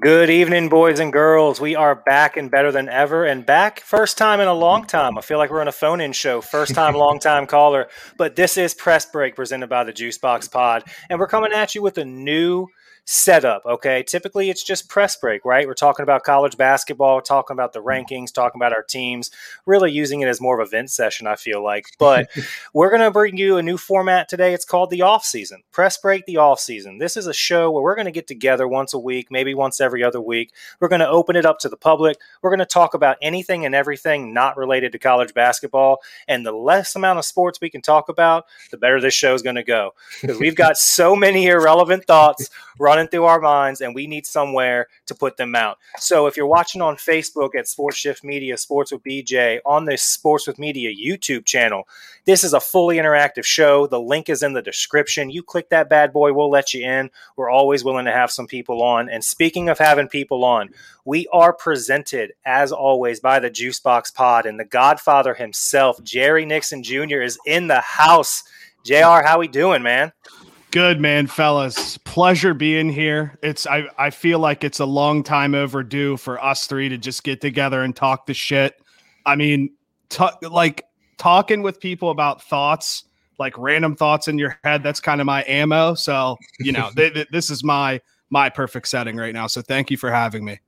Good evening, boys and girls. We are back and better than ever, and back first time in a long time. I feel like we're on a phone in show. First time, long time caller. But this is Press Break presented by the Juicebox Pod, and we're coming at you with a new setup. Okay. Typically, it's just press break, right? We're talking about college basketball, talking about the rankings, talking about our teams, really using it as more of a vent session, I feel like. But we're going to bring you a new format today. It's called the off season. Press break the off season. This is a show where we're going to get together once a week, maybe once every other week. We're going to open it up to the public. We're going to talk about anything and everything not related to college basketball. And the less amount of sports we can talk about, the better this show is going to go. Because we've got so many irrelevant thoughts running through our minds, and we need somewhere to put them out. So if you're watching on Facebook at Sports Shift Media, Sports with BJ, on the Sports with Media YouTube channel, this is a fully interactive show. The link is in the description. You click that bad boy, we'll let you in. We're always willing to have some people on. And speaking of having people on, we are presented, as always, by the Juicebox Pod, and the Godfather himself, Jerry Nixon Jr., is in the house. JR, how we doing, man? Good man, fellas. Pleasure being here. It's I I feel like it's a long time overdue for us three to just get together and talk the shit. I mean, t- like talking with people about thoughts, like random thoughts in your head. That's kind of my ammo. So you know, th- th- this is my my perfect setting right now. So thank you for having me.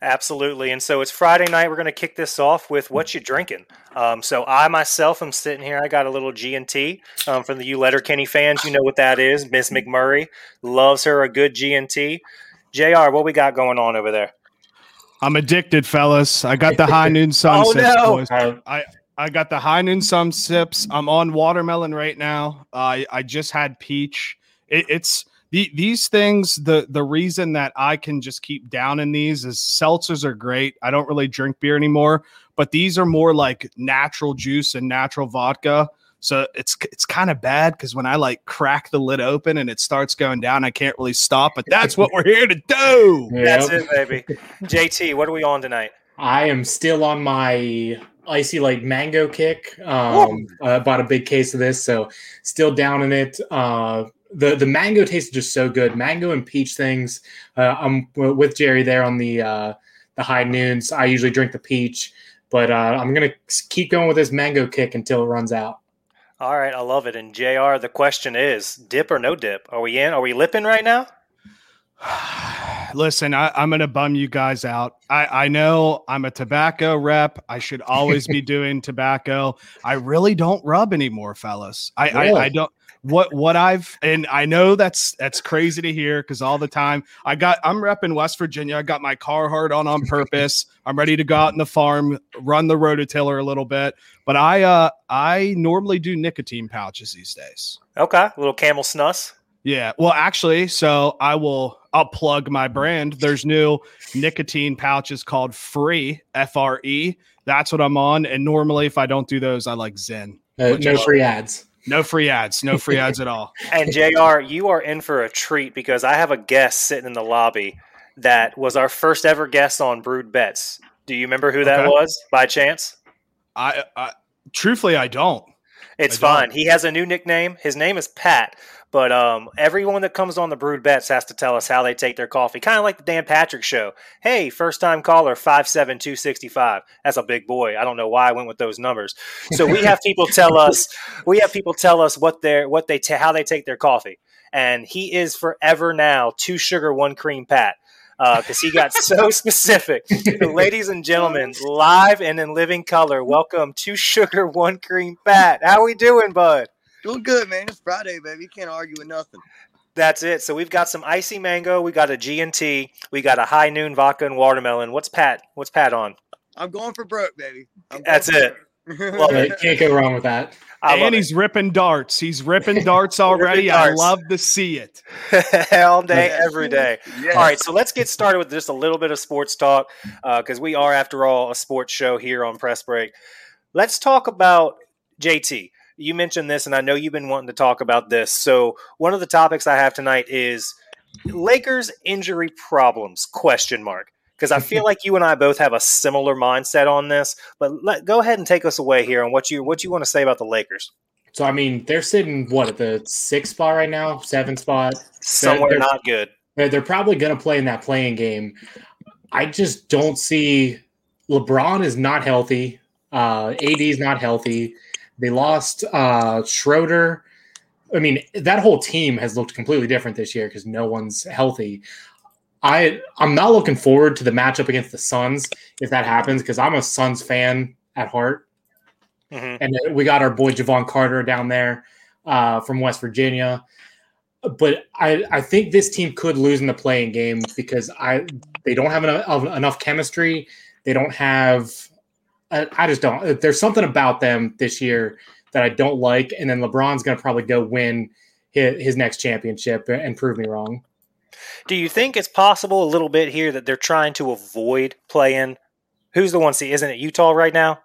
Absolutely. And so it's Friday night. We're going to kick this off with what you drinking. Um, so I myself am sitting here. I got a little G and T um, from the U Letterkenny fans. You know what that is. Miss McMurray loves her a good G and T. Jr. What we got going on over there? I'm addicted, fellas. I got the high noon sun oh, sips, no. I I got the high noon sun sips. I'm on watermelon right now. Uh, I I just had peach. It, it's the, these things the the reason that i can just keep down in these is seltzers are great. I don't really drink beer anymore but these are more like natural juice and natural vodka. So it's it's kind of bad because when i like crack the lid open and it starts going down i can't really stop but that's what we're here to do. Yep. that's it baby. Jt what are we on tonight? I am still on my icy like mango kick um uh, bought a big case of this so still down in it uh the the mango tastes just so good. Mango and peach things. Uh, I'm with Jerry there on the uh, the high noons. I usually drink the peach, but uh, I'm gonna keep going with this mango kick until it runs out. All right, I love it. And Jr. The question is, dip or no dip? Are we in? Are we lipping right now? Listen, I, am going to bum you guys out. I, I know I'm a tobacco rep. I should always be doing tobacco. I really don't rub anymore, fellas. I, really? I, I don't what what I've and I know that's that's crazy to hear because all the time I got I'm repping West Virginia. I got my Carhartt on on purpose. I'm ready to go out in the farm, run the rototiller a little bit. But I uh I normally do nicotine pouches these days. Okay, a little camel snus. Yeah. Well, actually, so I will I'll plug my brand. There's new nicotine pouches called Free F R E. That's what I'm on. And normally, if I don't do those, I like Zyn. Uh, no free ads. No free ads. No free ads at all. And JR, you are in for a treat because I have a guest sitting in the lobby that was our first ever guest on Brood Bets. Do you remember who that okay. was by chance? I, I truthfully I don't. It's I fine. Don't. He has a new nickname. His name is Pat. But um, everyone that comes on the Brood Bets has to tell us how they take their coffee, kind of like the Dan Patrick Show. Hey, first time caller, five seven two sixty five. That's a big boy. I don't know why I went with those numbers. So we have people tell us, we have people tell us what their what they t- how they take their coffee, and he is forever now two sugar one cream Pat because uh, he got so specific. Ladies and gentlemen, live and in living color, welcome to Sugar One Cream Pat. How we doing, bud? Doing good, man. It's Friday, baby. You can't argue with nothing. That's it. So we've got some icy mango, we got a G and T, we got a high noon vodka and watermelon. What's Pat? What's Pat on? I'm going for broke, baby. That's it. Love it. Can't go wrong with that. and he's it. ripping darts. He's ripping darts already. ripping darts. I love to see it. All day, every day. Yes. All right, so let's get started with just a little bit of sports talk because uh, we are, after all, a sports show here on Press Break. Let's talk about JT you mentioned this, and I know you've been wanting to talk about this. So one of the topics I have tonight is Lakers injury problems? Question mark. Because I feel like you and I both have a similar mindset on this. But let, go ahead and take us away here on what you what you want to say about the Lakers. So I mean, they're sitting what at the sixth spot right now, seventh spot, somewhere they're, not good. They're, they're probably going to play in that play-in game. I just don't see LeBron is not healthy. Uh, AD is not healthy. They lost uh, Schroeder. I mean, that whole team has looked completely different this year because no one's healthy. I I'm not looking forward to the matchup against the Suns if that happens because I'm a Suns fan at heart, Mhm. and we got our boy Jevon Carter down there uh, from West Virginia. But I I think this team could lose in the play-in game because I they don't have enough, enough chemistry. They don't have. I, I just don't. There's something about them this year that I don't like, and then LeBron's going to probably go win his, his next championship and prove me wrong. Do you think it's possible a little bit here that they're trying to avoid playing? Who's the one seed? Isn't it Utah right now?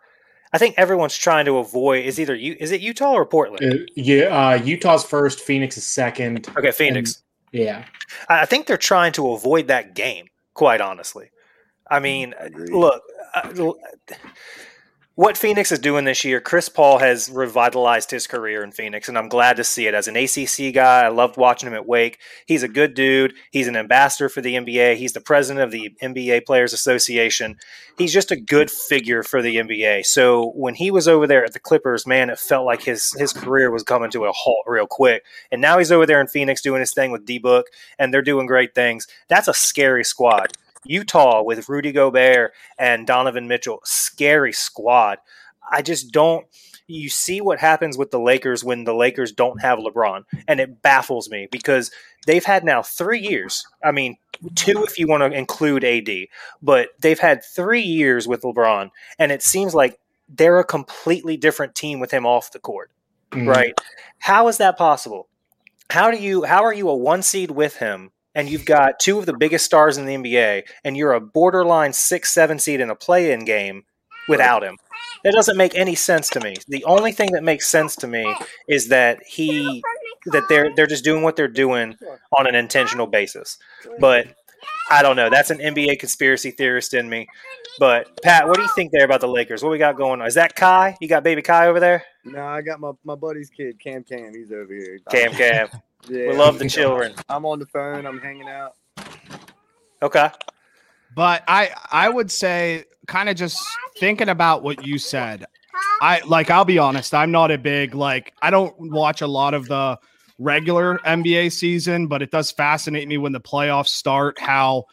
I think everyone's trying to avoid. Is either you? Is it Utah or Portland? Uh, yeah, uh, Utah's first, Phoenix is second. Okay, Phoenix. Yeah, I I think they're trying to avoid that game. Quite honestly, I mm, mean, uh, Agreed. look, uh, uh, what Phoenix is doing this year, Chris Paul has revitalized his career in Phoenix, and I'm glad to see it. As an ACC guy, I loved watching him at Wake. He's a good dude. He's an ambassador for the NBA. He's the president of the NBA Players Association. He's just a good figure for the NBA. So when he was over there at the Clippers, man, it felt like his his career was coming to a halt real quick. And now he's over there in Phoenix doing his thing with D Book, and they're doing great things. That's a scary squad. Utah with Rudy Gobert and Donovan Mitchell, scary squad. I just don't. You see what happens with the Lakers when the Lakers don't have LeBron, and it baffles me because they've had now three years. I mean, two if you want to include AD, but they've had three years with LeBron, and it seems like they're a completely different team with him off the court Mhm. right how is that possible how do you how are you a one seed with him and you've got two of the biggest stars in the nba and you're a borderline six seven seed in a play-in game without him. That doesn't make any sense to me. The only thing that makes sense to me is that he that they're they're just doing what they're doing on an intentional basis. But i don't know. That's an nba conspiracy theorist in me. But pat what do you think there about the lakers? What we got going on? Is that kai? You got baby kai over there? No, I got my, my buddy's kid, Cam Cam. He's over here. cam cam Yeah, we love the children I'm on the phone. I'm hanging out. okay But I I would say kind of just thinking about what you said. I like I'll be honest, I'm not a big like I don't watch a lot of the regular NBA season, but it does fascinate me when the playoffs start how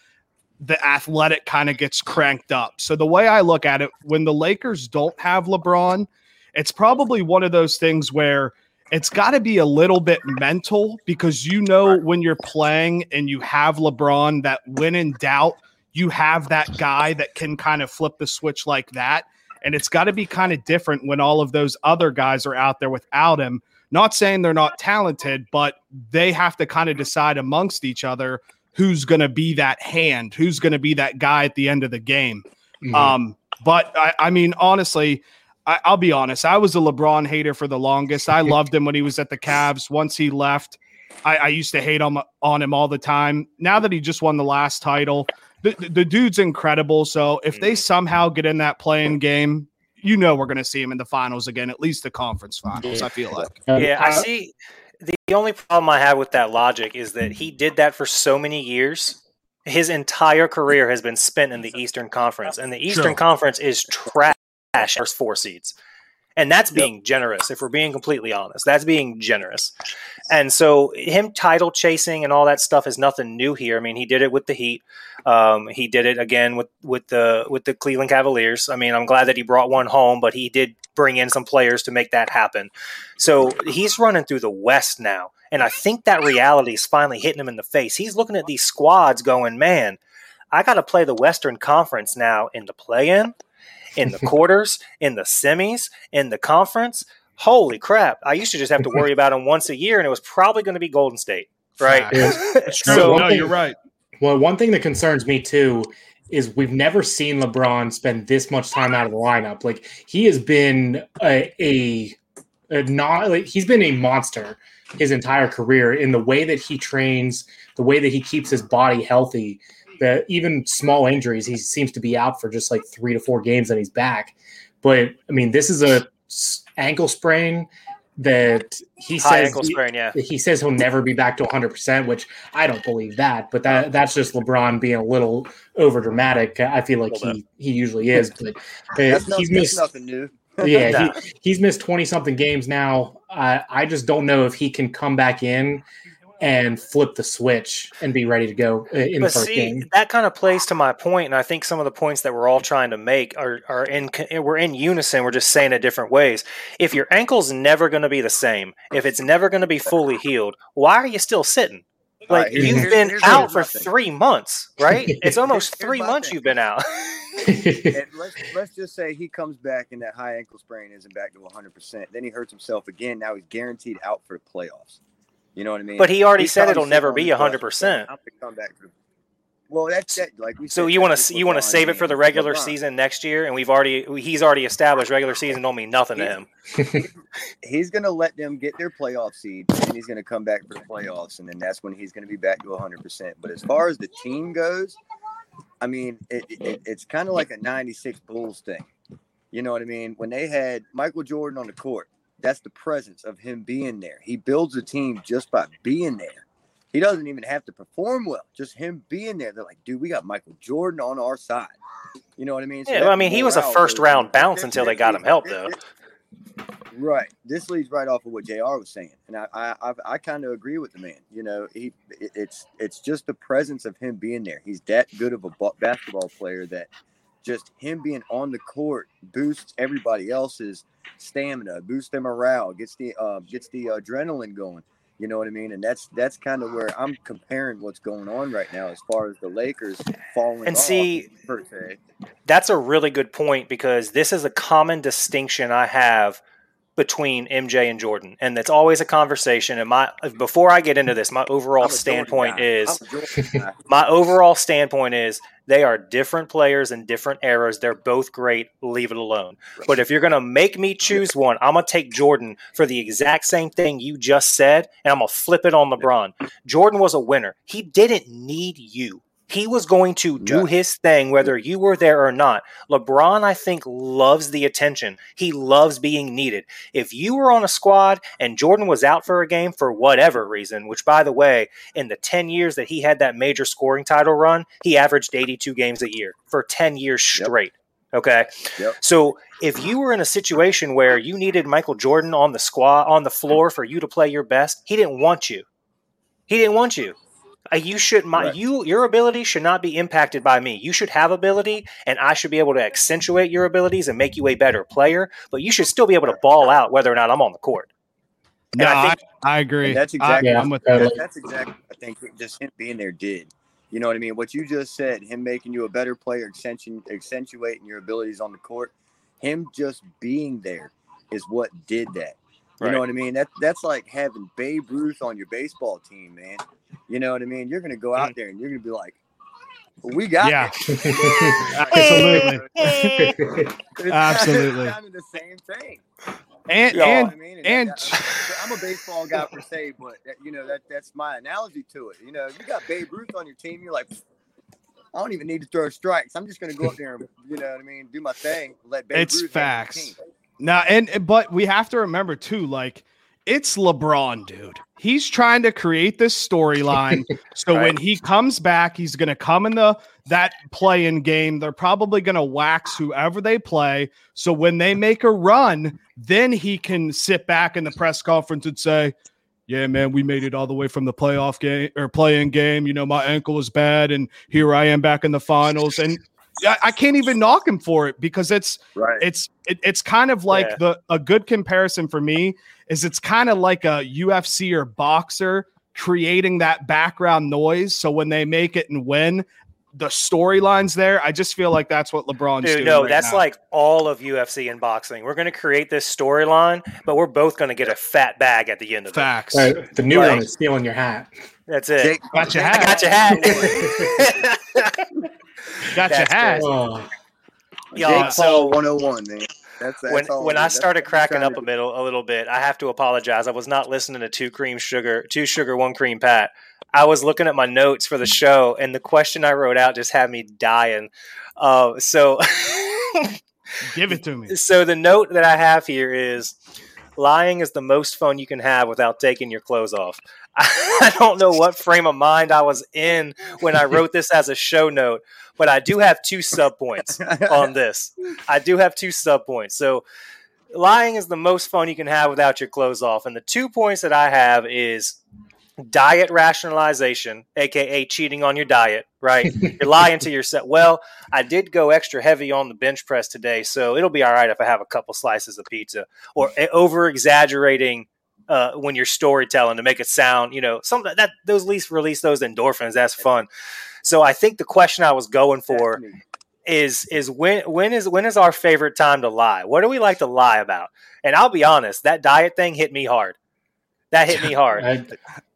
the athletic kind of gets cranked up. So the way I look at it, when the Lakers don't have LeBron, it's probably one of those things where it's got to be a little bit mental because you know when you're playing and you have LeBron that when in doubt, you have that guy that can kind of flip the switch like that. And it's got to be kind of different when all of those other guys are out there without him. Not saying they're not talented, but they have to kind of decide amongst each other who's going to be that hand, who's going to be that guy at the end of the game. Mhm. Um, but I, I mean, honestly, I, I'll be honest. I was a LeBron hater for the longest. I loved him when he was at the Cavs. Once he left, I, I used to hate him on him all the time. Now that he just won the last title, the, the, the dude's incredible. So if they somehow get in that play-in game, you know we're going to see him in the finals again, at least the conference finals. I feel like. Yeah, I uh, see. The, the only problem I have with that logic is that he did that for so many years. His entire career has been spent in the Eastern Conference, and the Eastern Sure. Conference is trash. First four seeds, and that's being generous. If we're being completely honest, that's being generous. And so, him title chasing and all that stuff is nothing new here. I mean, he did it with the Heat. Um, he did it again with with the with the Cleveland Cavaliers. I mean, I'm glad that he brought one home, but he did bring in some players to make that happen. So he's running through the West now. And I think that reality is finally hitting him in the face. He's looking at these squads going, man, I got to play the Western Conference now in the play in, in the quarters, in the semis, in the conference. Holy crap. I used to just have to worry about him once a year, and it was probably going to be Golden State, right? Facts. So no, one no thing- you're right. Well, one thing that concerns me too is we've never seen LeBron spend this much time out of the lineup. Like he has been a, a, a not like he's been a monster his entire career in the way that he trains, the way that he keeps his body healthy. That even small injuries, he seems to be out for just like three to four games and he's back. But I mean, this is a s- ankle sprain. that he High says ankle sprain, yeah. he says he'll never be back to 100%, which I don't believe that, but that that's just LeBron being a little over dramatic. I feel like Little he, he usually is, but That's, not, he's that's missed nothing new. yeah, No. he, he's missed 20 something games now. I I just don't know if he can come back in and flip the switch and be ready to go uh, in the first see, game. that kind of plays to my point, and I think some of the points that we're all trying to make are, are in we're in unison. We're just saying it different ways. If your ankle's never going to be the same, if it's never going to be fully healed, why are you still sitting? Like right, you've here's- been here's out for thing. three months, right? It's almost Here's three months thing. you've been out. And let's let's just say he comes back and that high ankle sprain isn't back to 100. percent Then he hurts himself again. Now he's guaranteed out for the playoffs. You know what I mean? But he already He's said it'll never be his 100%. saying, "I'm gonna come back for the-" Well, that's that. Like we. So said, you want to you want to save it for the regular LeBron. season next year, and we've already he's already established regular season don't mean nothing to him. He's gonna let them get their playoff seed, and he's gonna come back for the playoffs, and then that's when he's gonna be back to 100. percent But as far as the team goes, I mean, it, it, it's kind of like a '96 Bulls thing. You know what I mean? When they had Michael Jordan on the court, that's the presence of him being there. He builds a team just by being there. He doesn't even have to perform well; just him being there. They're like, dude, we got Michael Jordan on our side. You know what I mean? So Yeah, well, I mean, he was a first round bounce until they got him help, though. Right. This leads right off of what Jr. was saying, and I I I, I kind of agree with the man. You know, he it, it's it's just the presence of him being there. He's that good of a basketball player that just him being on the court boosts everybody else's stamina, boosts their morale, gets the uh, gets the adrenaline going. You know what I mean? And that's that's kind of where I'm comparing what's going on right now as far as the Lakers falling And see-. That's a really good point because this is a common distinction I have between MJ and Jordan, and that's always a conversation. And my before I get into this, my overall I'm a Jordan standpoint is I'm a Jordan guy. my overall standpoint is they are different players in different eras. They're both great. Leave it alone. But if you're gonna make me choose one, I'm gonna take Jordan for the exact same thing you just said, and I'm gonna flip it on LeBron. Jordan was a winner. He didn't need you. He was going to do Yeah. his thing whether you were there or not. LeBron, I think, loves the attention. He loves being needed. If you were on a squad and Jordan was out for a game for whatever reason, which by the way, in the 10 years that he had that major scoring title run, he averaged 82 games a year for 10 years Yep. straight. Okay. Yep. So if you were in a situation where you needed Michael Jordan on the squad on the floor for you to play your best, he didn't want you. He didn't want you. Uh, you should my Right. you your ability should not be impacted by me. You should have ability, and I should be able to accentuate your abilities and make you a better player. But you should still be able to ball out whether or not I'm on the court. No, I I, think- I, agree. And that's exactly- I, Yeah. am with that. That- that's exactly I think just him being there did. You know what I mean? What you just said, him making you a better player, accentu- accentuating your abilities on the court, him just being there is what did that. You Right. know what I mean? That that's like having Babe Ruth on your baseball team, man. You know what I mean? You're gonna go out mm. there and you're gonna be like, "We got Yeah. it." Absolutely. Absolutely. kind of the same thing. And You know and I mean? and- that- I'm a baseball guy per se, but that, you know that that's my analogy to it. You know, you got Babe Ruth on your team. You're like, I don't even need to throw strikes. I'm just going to go up there and you know what I mean, do my thing. Let Babe It's Ruth have the facts. Now, and but we have to remember too, like it's LeBron, dude. He's trying to create this storyline. so when he comes back, he's gonna come in the that play-in game. They're probably gonna wax whoever they play. So when they make a run, then he can sit back in the press conference and say, Yeah, man, we made it all the way from the playoff game or play-in game. You know, my ankle was bad, and here I am back in the finals. And I, I can't even knock him for it because it's Right. it's it, it's kind of like Yeah. the a good comparison for me is it's kind of like a UFC or boxer creating that background noise so when they make it and win the storylines there I just feel like that's what LeBron's Dude, doing no, right that's now. like all of UFC and boxing. We're going to create this storyline, but we're both going to get a fat bag at the end of facts Uh, the new Like- one is stealing your hat. That's it. Jake- Got your I hat. got your hat. got your hat Oh, Y'all, Jake Paul 101, man. That's, that's when all when I is. That's started cracking up a do. middle a little bit, I have to apologize. I was not listening to two cream sugar, two sugar, one cream pat. I was looking at my notes for the show, and the question I wrote out just had me dying. Uh, so, give it to me so the note that I have here is lying is the most fun you can have without taking your clothes off. I don't know what frame of mind I was in when I wrote this as a show note, but I do have two sub points on this. I do have two sub points. So lying is the most fun you can have without your clothes off. And the two points that I have is diet rationalization, aka cheating on your diet, right? You're lying to yourself. Well, I did go extra heavy on the bench press today, so it'll be all right if I have a couple slices of pizza or eh, over exaggerating uh, when you're storytelling to make it sound, you know, some that those least release those endorphins. That's fun. So I think the question I was going for is is when when is when is our favorite time to lie? What do we like to lie about? And I'll be honest, that diet thing hit me hard. That hit me hard. I,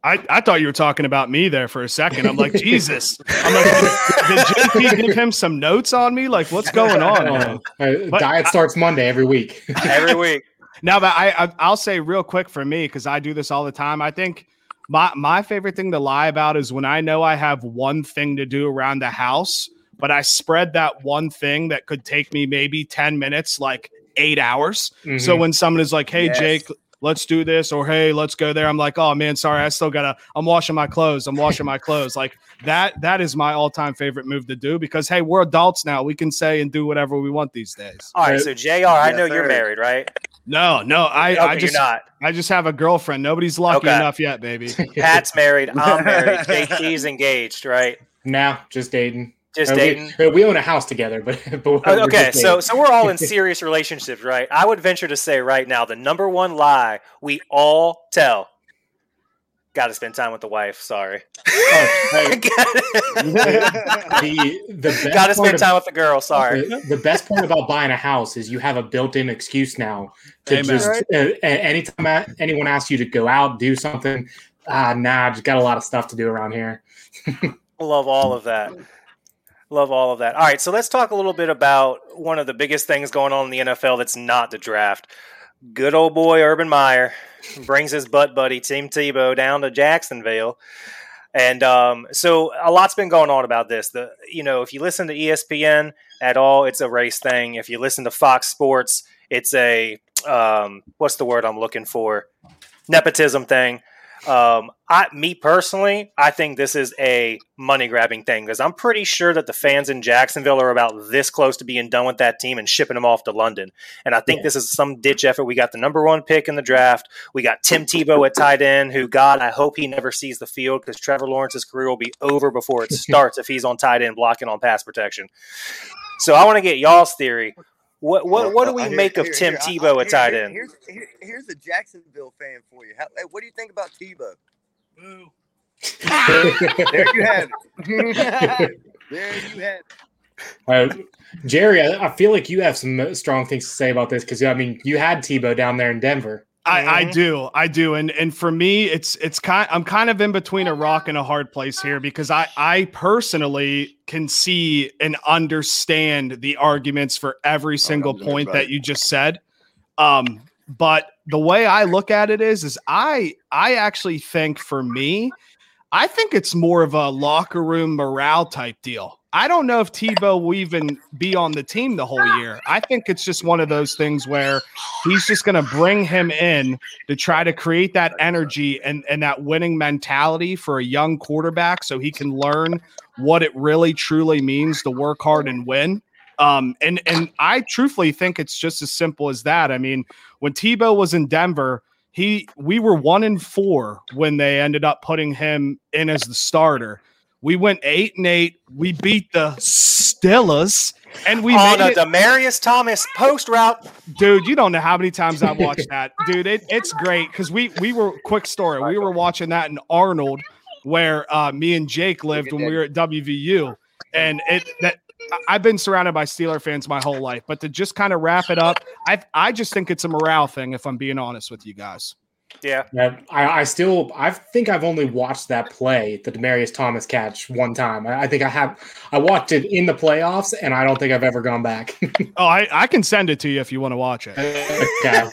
I, I, thought you were talking about me there for a second. I'm like, Jesus. I'm like, did, did JP give him some notes on me? Like, what's going on? Uh, diet starts Monday every week. every week. Now, but I, I I'll say real quick for me because I do this all the time. I think my my favorite thing to lie about is when I know I have one thing to do around the house, but I spread that one thing that could take me maybe ten minutes, like eight hours. Mm-hmm. So when someone is like, "Hey, yes. Jake, let's do this or hey let's go there i'm like oh man sorry i still gotta i'm washing my clothes i'm washing my clothes like that that is my all-time favorite move to do because hey we're adults now we can say and do whatever we want these days all right so jr i know you're married right no no i okay, i just not i just have a girlfriend nobody's lucky okay. enough yet baby pat's married i'm married jt's engaged right now just dating just uh, dating. We, we, own a house together, but, but okay. So so we're all in serious relationships, right? I would venture to say right now the number one lie we all tell. Got to spend time with the wife. Sorry. Oh, hey. the the got to spend time with the girl. Sorry. The, the, best part about buying a house is you have a built-in excuse now to Amen. just uh, anytime anyone asks you to go out do something. Ah, nah, I just got a lot of stuff to do around here. Love all of that. Love all of that. All right, so let's talk a little bit about one of the biggest things going on in the NFL that's not the draft. Good old boy Urban Meyer brings his butt buddy Tim Tebow down to Jacksonville. And um, so a lot's been going on about this. The you know, if you listen to ESPN at all, it's a race thing. If you listen to Fox Sports, it's a um, what's the word I'm looking for? Nepotism thing. Um, I, me personally, I think this is a money grabbing thing because I'm pretty sure that the fans in Jacksonville are about this close to being done with that team and shipping them off to London. And I think yeah. this is some ditch effort. We got the number one pick in the draft. We got Tim Tebow at tight end, who, God, I hope he never sees the field because Trevor Lawrence's career will be over before it starts if he's on tight end blocking on pass protection. So I want to get y'all's theory. What what what do we here, make of Tim here, Tebow at tight end? Here's, here, here's a Jacksonville fan for you. How, what do you think about Tebow? Boo. there you have it. there you have it. Uh, Jerry, I, I, feel like you have some strong things to say about this because I mean you had Tebow down there in Denver. I, I, do, I do, and and for me, it's it's kind. I'm kind of in between a rock and a hard place here because I I personally can see and understand the arguments for every single oh, point that you just said. Um, but the way I look at it is, is I I actually think for me, I think it's more of a locker room morale type deal. I don't know if Tebow will even be on the team the whole year. I think it's just one of those things where he's just going to bring him in to try to create that energy and, and that winning mentality for a young quarterback so he can learn what it really truly means to work hard and win. Um, and and I truthfully think it's just as simple as that. I mean, when Tebow was in Denver, he we were one in four when they ended up putting him in as the starter. We went eight and eight. We beat the Steelers, and we on a it, Demaryius Thomas post route. Dude, you don't know how many times I've watched that. Dude, it, it's great because we we were quick story. We were watching that in Arnold, where uh, me and Jake lived when we were at WVU, and it that I've been surrounded by Steeler fans my whole life, but to just kind of wrap it up, I I just think it's a morale thing. If I'm being honest with you guys. Yeah. I, I still I think I've only watched that play, the Demaryius Thomas catch, one time. I, I, think I have I watched it in the playoffs and I don't think I've ever gone back. oh, I, I can send it to you if you want to watch it. okay.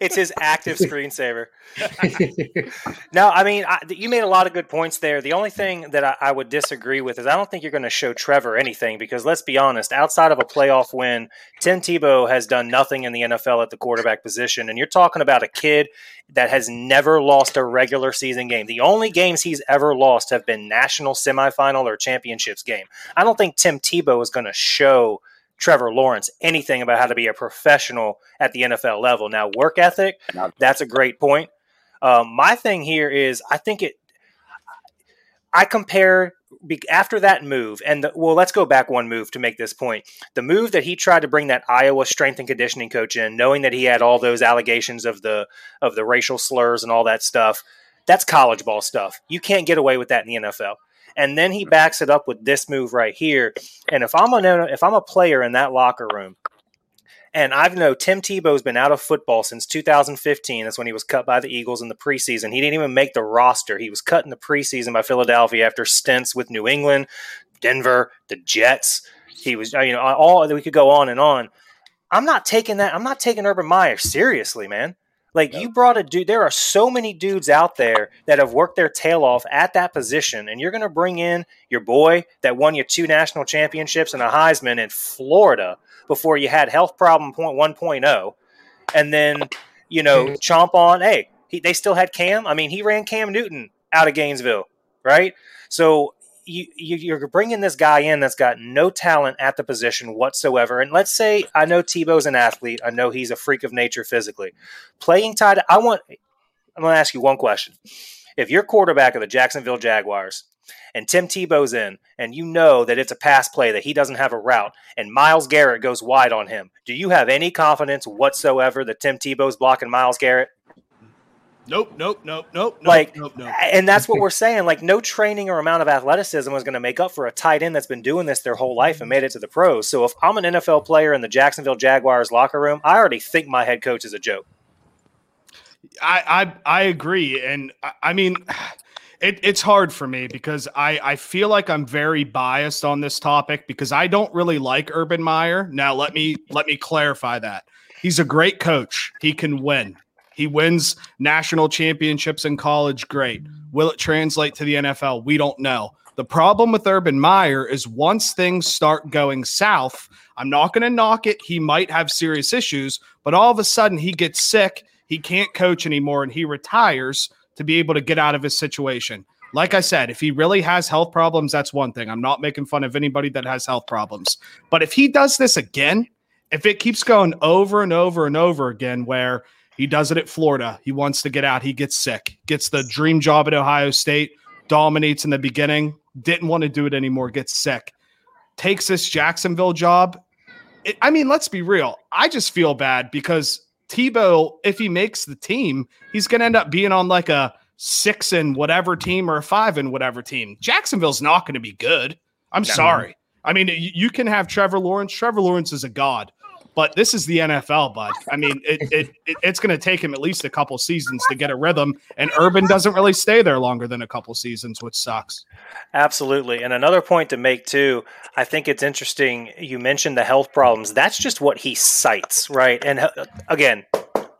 It's his active screensaver. no, I mean, I, you made a lot of good points there. The only thing that I, I would disagree with is I don't think you're going to show Trevor anything because let's be honest, outside of a playoff win, Tim Tebow has done nothing in the NFL at the quarterback position. And you're talking about a kid that has never lost a regular season game. The only games he's ever lost have been national semifinal or championships game. I don't think Tim Tebow is going to show – Trevor Lawrence anything about how to be a professional at the NFL level. Now, work ethic, that's a great point. Um, my thing here is I think it, I compare after that move, and the, well, let's go back one move to make this point. The move that he tried to bring that Iowa strength and conditioning coach in, knowing that he had all those allegations of the of the racial slurs and all that stuff, that's college ball stuff. You can't get away with that in the NFL and then he backs it up with this move right here. And if I'm a if I'm a player in that locker room, and I've know Tim Tebow's been out of football since 2015. That's when he was cut by the Eagles in the preseason. He didn't even make the roster. He was cut in the preseason by Philadelphia after stints with New England, Denver, the Jets. He was, you know, all we could go on and on. I'm not taking that. I'm not taking Urban Meyer seriously, man. Like yep. you brought a dude. There are so many dudes out there that have worked their tail off at that position, and you're going to bring in your boy that won you two national championships and a Heisman in Florida before you had health problem point one oh, and then you know chomp on. Hey, he, they still had Cam. I mean, he ran Cam Newton out of Gainesville, right? So you, you are bringing this guy in that's got no talent at the position whatsoever. And let's say I know Tebow's an athlete. I know he's a freak of nature physically. Playing tight, I want. I'm going to ask you one question. If you're quarterback of the Jacksonville Jaguars and Tim Tebow's in, and you know that it's a pass play that he doesn't have a route, and Myles Garrett goes wide on him, do you have any confidence whatsoever that Tim Tebow's blocking Myles Garrett? Nope, nope, nope, nope. Like, nope, nope. and that's what we're saying. Like, no training or amount of athleticism was going to make up for a tight end that's been doing this their whole life and made it to the pros. So, if I'm an NFL player in the Jacksonville Jaguars locker room, I already think my head coach is a joke. I I, I agree, and I, I mean, it, it's hard for me because I I feel like I'm very biased on this topic because I don't really like Urban Meyer. Now, let me let me clarify that. He's a great coach. He can win. He wins national championships in college. Great. Will it translate to the NFL? We don't know. The problem with Urban Meyer is once things start going south, I'm not going to knock it. He might have serious issues, but all of a sudden he gets sick. He can't coach anymore and he retires to be able to get out of his situation. Like I said, if he really has health problems, that's one thing. I'm not making fun of anybody that has health problems. But if he does this again, if it keeps going over and over and over again, where he does it at Florida. He wants to get out. He gets sick, gets the dream job at Ohio State, dominates in the beginning, didn't want to do it anymore, gets sick, takes this Jacksonville job. It, I mean, let's be real. I just feel bad because Tebow, if he makes the team, he's going to end up being on like a six and whatever team or a five and whatever team. Jacksonville's not going to be good. I'm no. sorry. I mean, you can have Trevor Lawrence. Trevor Lawrence is a god. But this is the NFL, bud. I mean, it, it, it it's going to take him at least a couple seasons to get a rhythm, and Urban doesn't really stay there longer than a couple seasons, which sucks. Absolutely. And another point to make too, I think it's interesting. You mentioned the health problems. That's just what he cites, right? And uh, again,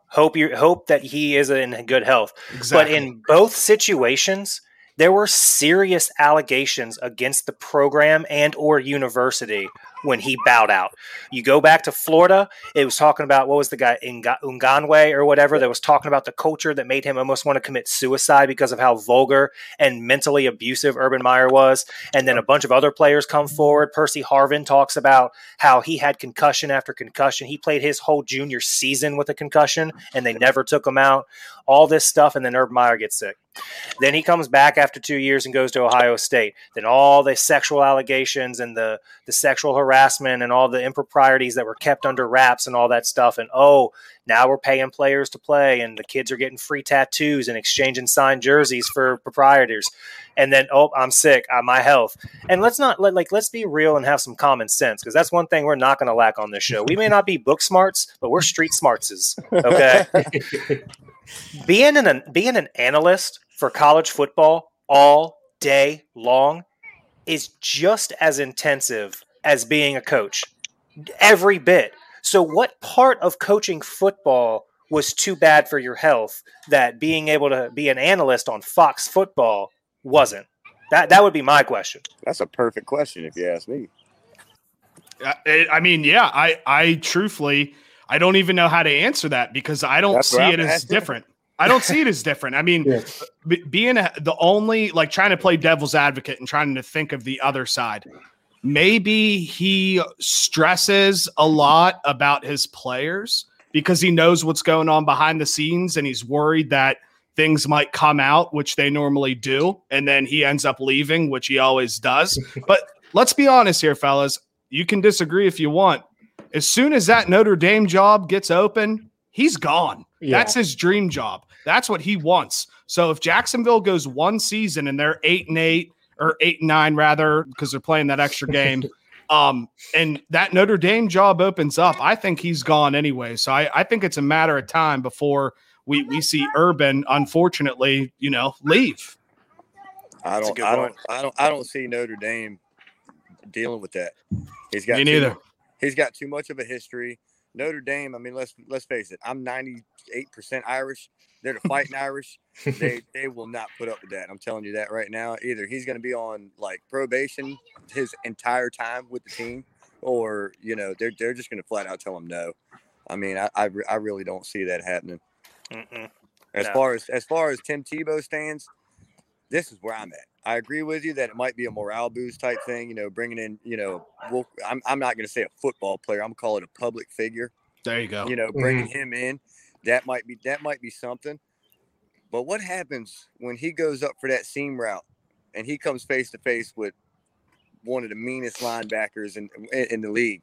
hope you hope that he is in good health. Exactly. But in both situations, there were serious allegations against the program and or university when he bowed out. You go back to Florida, it was talking about what was the guy Uiagalelei or whatever that was talking about the culture that made him almost want to commit suicide because of how vulgar and mentally abusive Urban Meyer was. And then a bunch of other players come forward. Percy Harvin talks about how he had concussion after concussion. He played his whole junior season with a concussion and they never took him out. All this stuff, and then Urban Meyer gets sick. Then he comes back after two years and goes to Ohio State. Then all the sexual allegations and the the sexual harassment and all the improprieties that were kept under wraps and all that stuff. And oh, now we're paying players to play, and the kids are getting free tattoos and exchanging signed jerseys for proprietors. And then, oh, I'm sick. Uh, my health. And let's not let like let's be real and have some common sense because that's one thing we're not going to lack on this show. We may not be book smarts, but we're street smartses. Okay. being an being an analyst for college football all day long is just as intensive as being a coach. Every bit. So, what part of coaching football was too bad for your health that being able to be an analyst on Fox Football wasn't? That that would be my question. That's a perfect question if you ask me. I, eh, I mean, yeah, I I truthfully I don't even know how to answer that because I don't That's see it I'm as asking. different. I don't see it as different. I mean, Yeah. b- being a, the only like trying to play devil's advocate and trying to think of the other side. Maybe he stresses a lot about his players because he knows what's going on behind the scenes and he's worried that things might come out, which they normally do, and then he ends up leaving, which he always does. but let's be honest here, fellas. You can disagree if you want. As soon as that Notre Dame job gets open, he's gone. Yeah. That's his dream job. That's what he wants. So if Jacksonville goes one season and they're eight and eight or eight and nine rather, because they're playing that extra game, um, and that Notre Dame job opens up, I think he's gone anyway. So I, I think it's a matter of time before we we see Urban, unfortunately, you know, leave. I don't. I don't. I don't. I don't see Notre Dame dealing with that. He's got Me too neither. mu- he's got too much of a history. Notre Dame. I mean, let's let's face it. I'm 98 percent Irish. They're the fighting Irish. They they will not put up with that. I'm telling you that right now. Either he's going to be on like probation his entire time with the team, or you know they're they're just going to flat out tell him no. I mean, I I, I really don't see that happening. Mm-mm. As No. far as as far as Tim Tebow stands, this is where I'm at. I agree with you that it might be a morale boost type thing. You know, bringing in, you know, well, I'm I'm not going to say a football player. I'm gonna call it a public figure. There you go. You know, bringing mm-hmm. him in, that might be that might be something. But what happens when he goes up for that seam route and he comes face to face with one of the meanest linebackers in in, in the league?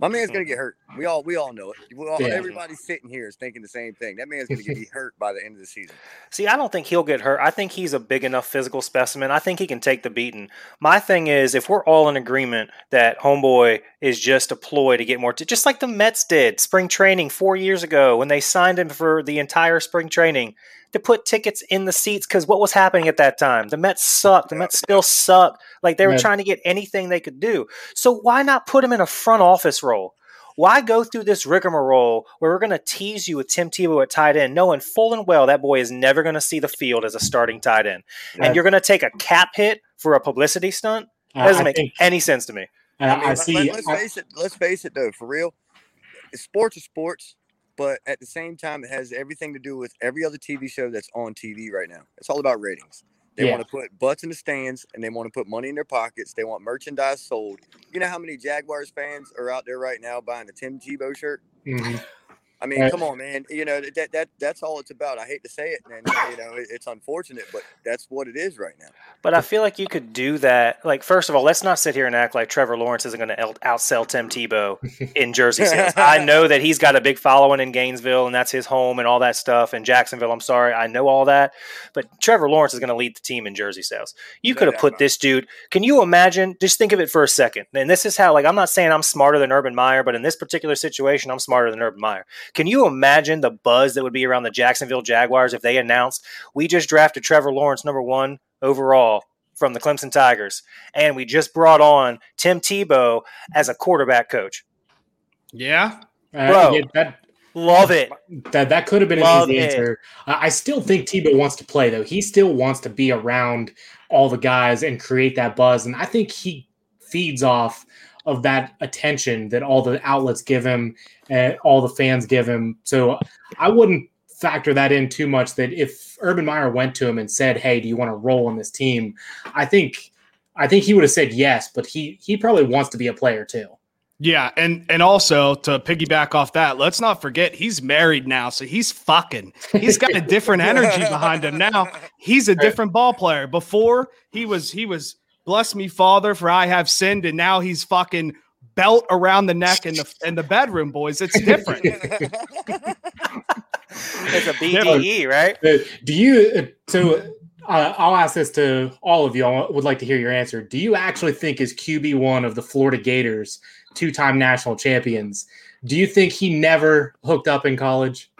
My man's gonna get hurt. We all we all know it. We all, Yeah. Everybody sitting here is thinking the same thing. That man's gonna get hurt by the end of the season. See, I don't think he'll get hurt. I think he's a big enough physical specimen. I think he can take the beating. My thing is, if we're all in agreement that Homeboy is just a ploy to get more, t- just like the Mets did spring training four years ago when they signed him for the entire spring training to put tickets in the seats because what was happening at that time? The Mets sucked. The Mets still suck. Like they were Yeah. trying to get anything they could do. So why not put him in a front office role? Why go through this rigmarole where we're going to tease you with Tim Tebow at tight end, knowing full and well that boy is never going to see the field as a starting tight end, Yeah. and you're going to take a cap hit for a publicity stunt? That doesn't I make think any sense to me. I, I mean, I let- see. let, us I- face it. Let's face it, though, for real. Sports are sports, but at the same time, it has everything to do with every other TV show that's on TV right now. It's all about ratings. They Yeah. want to put butts in the stands and they want to put money in their pockets. They want merchandise sold. You know how many Jaguars fans are out there right now buying a Tim Tebow shirt? Mhm. I mean, Right. come on, man. You know that that that's all it's about. I hate to say it, and you know it, it's unfortunate, but that's what it is right now. But I feel like you could do that. Like, first of all, let's not sit here and act like Trevor Lawrence isn't going to outsell Tim Tebow in Jersey sales. I know that he's got a big following in Gainesville, and that's his home and all that stuff. In Jacksonville, I'm sorry, I know all that. But Trevor Lawrence is going to lead the team in Jersey sales. You could have put this dude. Can you imagine? Just think of it for a second. And this is how, like, I'm not saying I'm smarter than Urban Meyer, but in this particular situation, I'm smarter than Urban Meyer. Can you imagine the buzz that would be around the Jacksonville Jaguars if they announced we just drafted Trevor Lawrence number one overall from the Clemson Tigers, and we just brought on Tim Tebow as a quarterback coach. Yeah. Uh, Bro. yeah, that, Love it. that that could have been an Love easy it. answer. I I still think Tebow wants to play though. He still wants to be around all the guys and create that buzz, and I think he feeds off of that attention that all the outlets give him and all the fans give him. So I wouldn't factor that in too much. That if Urban Meyer went to him and said, "Hey, do you want to roll on this team?" I think I think he would have said yes, but he he probably wants to be a player too. Yeah, and and also to piggyback off that, let's not forget he's married now, so he's fucking. He's got a different energy behind him now. He's a different ball player. Before he was he was bless me, Father, for I have sinned, and now he's fucking belt around the neck in the in the bedroom, boys. It's different. It's a BDE, right? Uh, do you uh, so uh, i'll ask this to all of you i would like to hear your answer do you actually think is qb1 of the florida gators two-time national champions do you think he never hooked up in college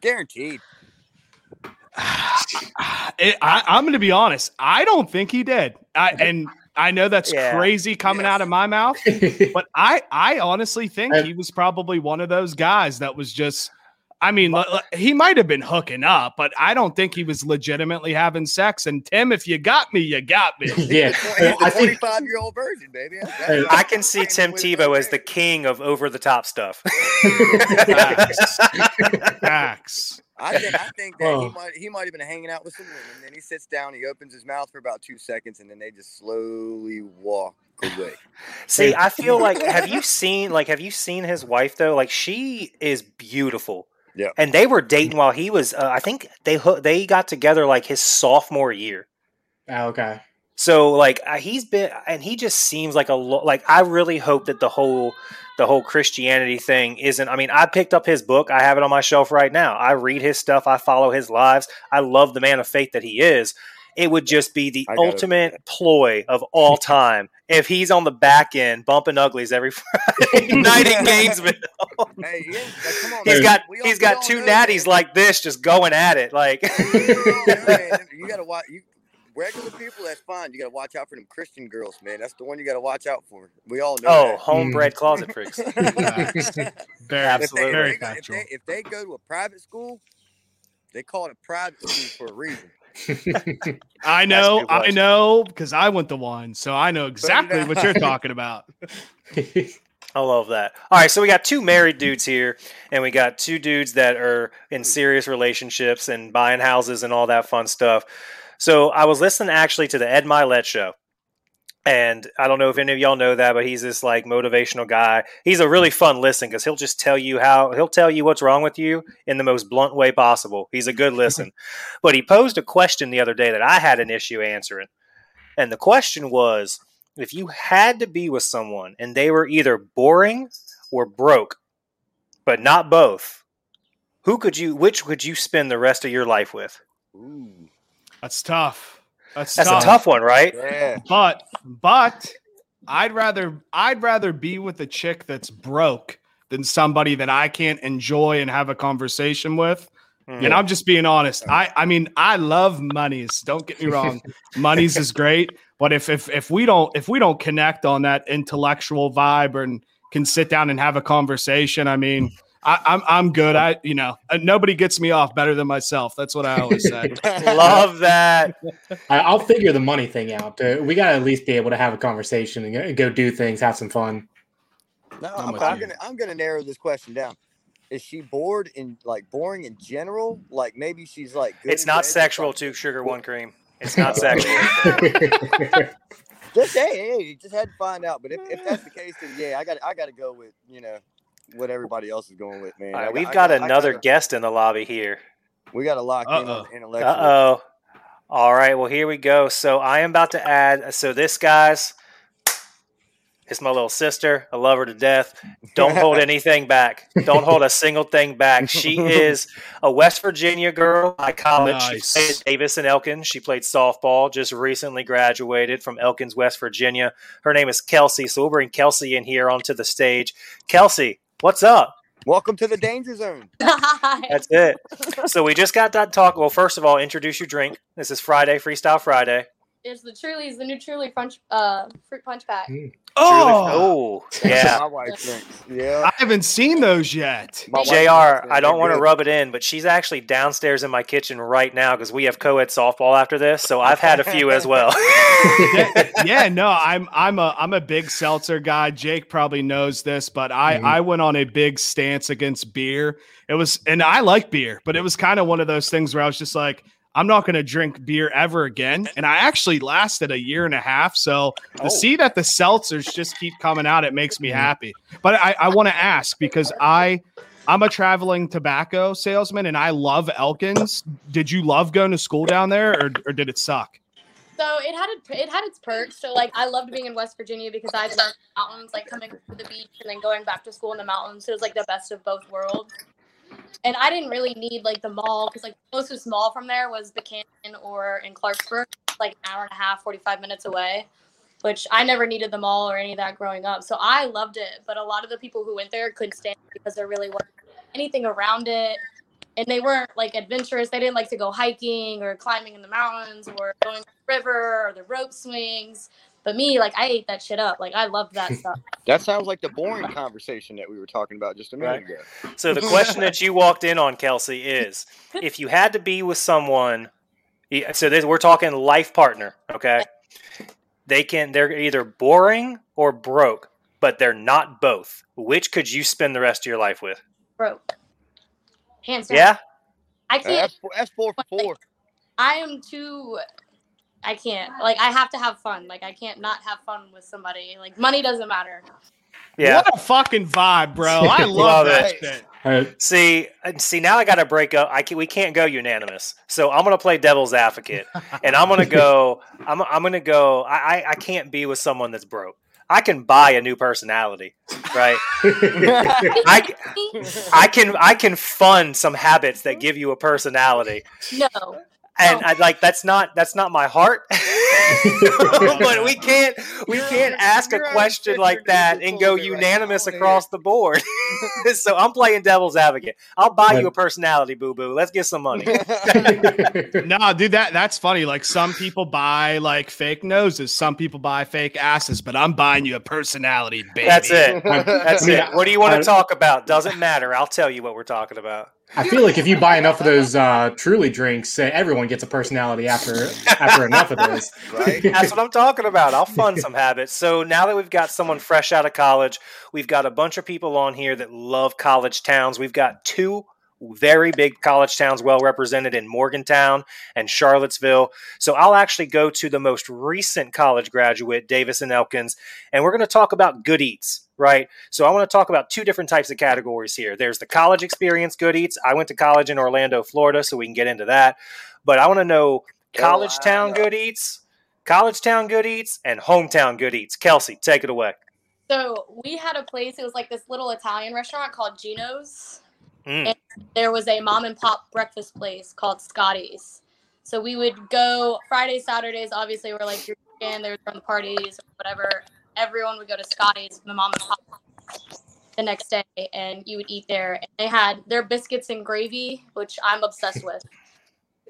Guaranteed. It- I, I'm going to be honest. I don't think he did. I, and I know that's Yeah. crazy coming Yes. out of my mouth, but I I honestly think he was probably one of those guys that was just I mean, l- l- he might have been hooking up, but I don't think he was legitimately having sex. And Tim, if you got me, you got me. yeah, He's I think 25 year old virgin, baby. That's- I can see Tim Tebow as the king of over the top stuff. Facts. Facts. I think I think that he Oh. might he might have been hanging out with some women. Then he sits down, he opens his mouth for about two seconds, and then they just slowly walk away. See, I feel like have you seen like have you seen his wife though? Like she is beautiful. Yeah. And they were dating while he was uh, I think they hoo- they got together like his sophomore year. Oh, okay. So like uh, he's been and he just seems like a lo- like I really hope that the whole the whole Christianity thing isn't I mean I picked up his book I have it on my shelf right now I read his stuff I follow his lives I love the man of faith that he is it would just be the I gotta- ultimate ploy of all time if he's on the back end bumping uglies every Friday night in Gainesville Hey, he ain't- like, come on, he's man. got We all- he's we got two natties man. like this just going at it like We all know, man. You gotta watch. You regular people, that's fine. You gotta watch out for them Christian girls, man. That's the one you gotta watch out for. We all know. oh that. homebred mm. closet freaks Very, Absolutely. If they, if, they, if, they, if they go to a private school, they call it a private school for a reason. I know, I know, because I went the one, so I know exactly what you're talking about. I love that. All right, so we got two married dudes here, and we got two dudes that are in serious relationships and buying houses and all that fun stuff. So I was listening actually to the Ed Mylett show, and I don't know if any of y'all know that, but he's this like motivational guy. He's a really fun listen because he'll just tell you how he'll tell you what's wrong with you in the most blunt way possible. He's a good listen. but he posed a question the other day that I had an issue answering, and the question was if you had to be with someone and they were either boring or broke, but not both, who could you which could you spend the rest of your life with? Ooh, That's tough. That's, That's tough. a tough one, right? yeah. But but I'd rather I'd rather be with a chick that's broke than somebody that I can't enjoy and have a conversation with. Hmm. And I'm just being honest. I I mean I love monies. Don't get me wrong. monies is great, but if if if we don't if we don't connect on that intellectual vibe and can sit down and have a conversation, I mean. I, I'm I'm good. I you know uh, nobody gets me off better than myself. That's what I always say. Love that. I, I'll figure the money thing out. Uh, we gotta at least be able to have a conversation and go, go do things, have some fun. No, I'm I'm, I'm gonna I'm gonna narrow this question down. Is she bored in like boring in general? Like maybe she's like good It's not bed, sexual like- too, sugar one cream. It's not sexual. Just hey, hey, you just had to find out. But if, if that's the case, then yeah, I got I got to go with you know what everybody else is going with, man. All I we've I got I another gotta- guest in the lobby here. we got to lock in Uh-oh. on intellectual. Uh oh. All right, well here we go. So I am about to add. So this guy's, it's my little sister. I love her to death. Don't hold anything back. Don't hold a single thing back. She is a West Virginia girl by college. Nice. She played Davis and Elkins. She played softball. Just recently graduated from Elkins, West Virginia. Her name is Kelsey. So we'll bring Kelsey in here onto the stage. Kelsey, what's up? Welcome to the danger zone. That's it. So we just got done talking. Well, first of all, introduce your drink. This is Friday, Freestyle Friday. It's the Truly's, the new Truly punch, uh, fruit punch pack. Oh, oh, yeah. my wife drinks. Yeah. I haven't seen those yet. My wife Jr. I don't want to rub it in, but she's actually downstairs in my kitchen right now because we have co-ed softball after this. So I've had a few as well. yeah, yeah, no, I'm I'm a I'm a big seltzer guy. Jake probably knows this, but I Mhm. I went on a big stance against beer. It was and I like beer, but it was kind of one of those things where I was just like I'm not going to drink beer ever again. And I actually lasted a year and a half. So to Oh. see that the seltzers just keep coming out, it makes me mm-hmm. happy. But I, I want to ask because I I'm a traveling tobacco salesman and I love Elkins. Did you love going to school down there or, or did it suck? So it had a, it had its perks. So like I loved being in West Virginia because I loved mountains, like coming to the beach and then going back to school in the mountains. So it was like the best of both worlds. And I didn't really need like the mall because like the closest mall from there was the Canyon or in Clarksburg, like an hour and a half, forty five minutes away. Which I never needed the mall or any of that growing up. So I loved it. But a lot of the people who went there couldn't stand it because there really wasn't anything around it and they weren't like adventurous. They didn't like to go hiking or climbing in the mountains or going to the river or the rope swings. But me, like I ate that shit up. Like I loved that stuff. That sounds like the boring conversation that we were talking about just a minute Right. ago. So the question that you walked in on, Kelsey, is if you had to be with someone, so this, we're talking life partner, okay? They can they're either boring or broke, but they're not both. Which could you spend the rest of your life with? Broke. Hands down. Yeah, I can't. that's, four, that's four for four. I am too. I can't. Like I have to have fun. Like I can't not have fun with somebody. Like money doesn't matter. yeah. What a fucking vibe, bro. I Love love that it. shit. See, see, now I got to break up. I can, we can't go unanimous. So I'm gonna play devil's advocate, and I'm gonna go. I'm, I'm gonna go. I, I I can't be with someone that's broke. I can buy a new personality, right? I, I can I can fund some habits that give you a personality, No. And I like that's not that's not my heart. but we can't we can't ask a question like that and go Google right unanimous across the board. so I'm playing devil's advocate. I'll buy you a personality, boo boo. Let's get some money. No, dude, that that's funny. Like some people buy like fake noses, some people buy fake asses, but I'm buying you a personality, baby. That's it. That's Yeah. it. What do you want to talk about? Doesn't matter. I'll tell you what we're talking about. I feel like if you buy enough of those uh, Truly drinks, uh, everyone gets a personality after after enough of those. right? That's what I'm talking about. I'll fund some habits. So now that we've got someone fresh out of college, we've got a bunch of people on here that love college towns. We've got two very big college towns well represented in Morgantown and Charlottesville. So I'll actually go to the most recent college graduate, Davis and Elkins, and we're going to talk about good eats, right? So I want to talk about two different types of categories here. There's the college experience good eats. I went to college in Orlando, Florida, so we can get into that. But I want to know college town good eats, college town good eats, and hometown good eats. Kelsey, take it away. So we had a place. It was like this little Italian restaurant called Gino's. Mm. There was a mom and pop breakfast place called Scotty's. So we would go Fridays, Saturdays. Obviously, we're like your weekend. Were throwing the parties, whatever. Everyone would go to Scotty's, the mom and pop, the next day, and you would eat there. And they had their biscuits and gravy, which I'm obsessed with.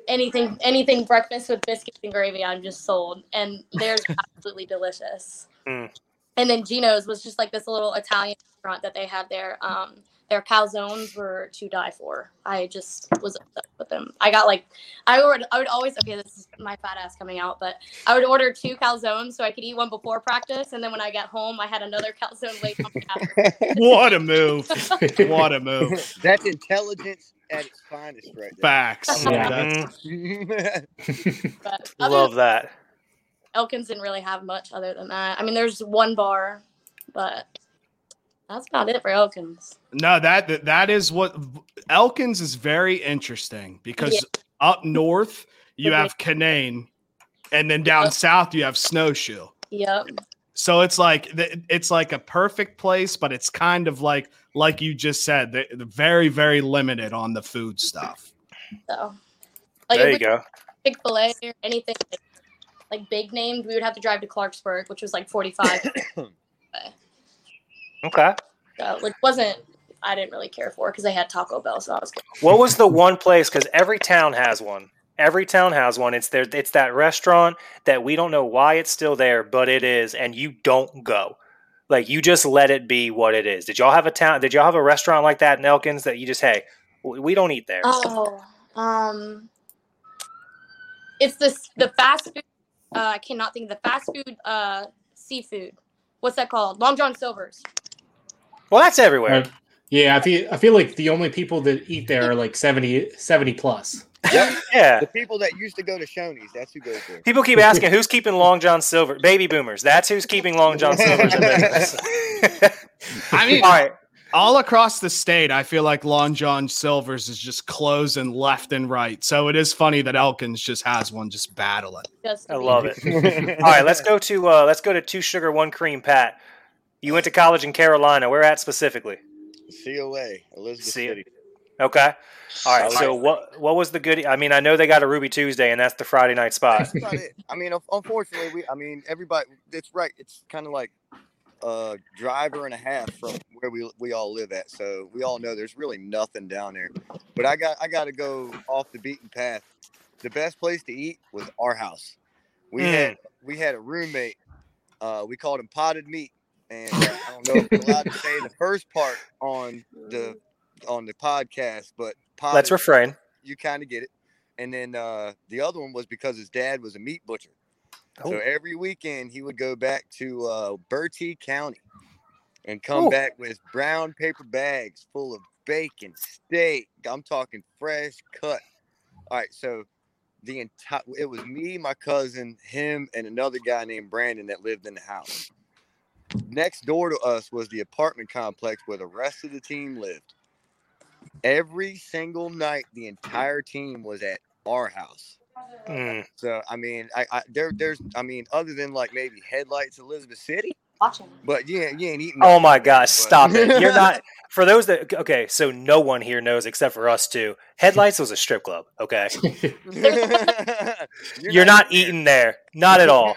Anything, anything breakfast with biscuits and gravy, I'm just sold. And they're absolutely delicious. Mm. And then Gino's was just like this little Italian restaurant that they had there. Um, their calzones were to die for. I just was obsessed with them. I got like, I would, I would always, okay, this is my fat ass coming out, but I would order two calzones so I could eat one before practice, and then when I got home, I had another calzone late on after. What a move. What a move. That's intelligence at its finest, right there. Facts. Yeah. That's- Mm, there. But other love than that. Elkins didn't really have much other than that. I mean, there's one bar, but that's about it for Elkins. No, that that- that is what Elkins is very interesting because up north you have Canaan, and then down Yep. south you have Snowshoe. Yep. So it's like it's like a perfect place, but it's kind of like like you just said, they- they're very very limited on the food stuff. So, like, There you go. Chick Fil A or anything like, like big named, we would have to drive to Clarksburg, which was like 45, Okay. so, which wasn't. I didn't really care for because they had Taco Bell, so I was good. What was the one place? Because every town has one. Every town has one. It's there. It's that restaurant that we don't know why it's still there, but it is, and you don't go. Like you just let it be what it is. Did y'all have a town? Did y'all have a restaurant like that in Elkins that you just hey, we we don't eat there? Oh, um, it's this the fast food. Uh, I cannot think of the fast food. Uh, seafood. What's that called? Long John Silver's. Well, that's everywhere. Uh, yeah, I feel I feel like the only people that eat there are like 70, 70 plus. Yep. Yeah. The people that used to go to Shoney's, that's who goes there. People keep asking who's keeping Long John Silver. Baby boomers. That's who's keeping Long John Silver's. I mean, all right. all across the state, I feel like Long John Silver's is just closing left and right. So it is funny that Elkins just has one just battling. Just I love it. All right, let's go to uh, let's go to two sugar one cream. Pat, you went to college in Carolina. Where at specifically? COA, Elizabeth See- City. Okay. All right. So what what was the good? I mean, I know they got a Ruby Tuesday, and that's the Friday night spot. That's about it. I mean, unfortunately, we. I mean, everybody. It's right. It's kind of like a driver and a half from where we we all live at. So we all know there's really nothing down there. But I got I got to go off the beaten path. The best place to eat was our house. We Mm. had we had a roommate Uh, we called him potted meat, and uh, I don't know if we're allowed to say the first part on the on the podcast, but potted, Let's refrain. you kind of get it. And then uh, the other one was because his dad was a meat butcher. Oh. So every weekend he would go back to uh, Bertie County and come Ooh. back with brown paper bags full of bacon, steak. I'm talking fresh cut. All right, so the entire it was me, my cousin, him, and another guy named Brandon that lived in the house. Next door to us was the apartment complex where the rest of the team lived. Every single night, the entire team was at our house. Mm. So I mean, I, I there there's I mean, other than like maybe headlights Elizabeth City, Watching. but yeah, you ain't eating. Oh my gosh, but- stop it. You're not for those that okay, so no one here knows except for us two. Headlights was a strip club, okay? You're, not there. eating there. Not at all.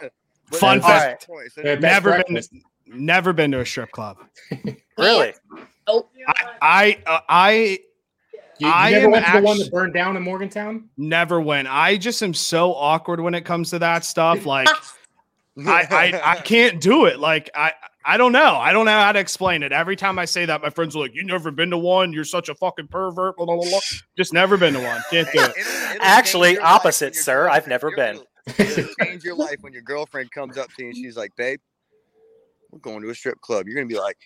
But Fun fact. the point. So Yeah, then- Best never been, breakfast. Never been to a strip club. Really? Oh, I uh, I You, you I never am went to the one that burned down in Morgantown? never went. I just am so awkward when it comes to that stuff. Like I, I I can't do it. Like I I don't know. I don't know how to explain it. Every time I say that, my friends are like, "You never been to one? You're such a fucking pervert." Blah, blah, blah, blah. Just never been to one. Can't do it. it'll- it'll Actually, your life when opposite, sir. I've never been. It'll change your life when your girlfriend comes up to you and she's like, "Babe, we're going to a strip club." You're gonna be like,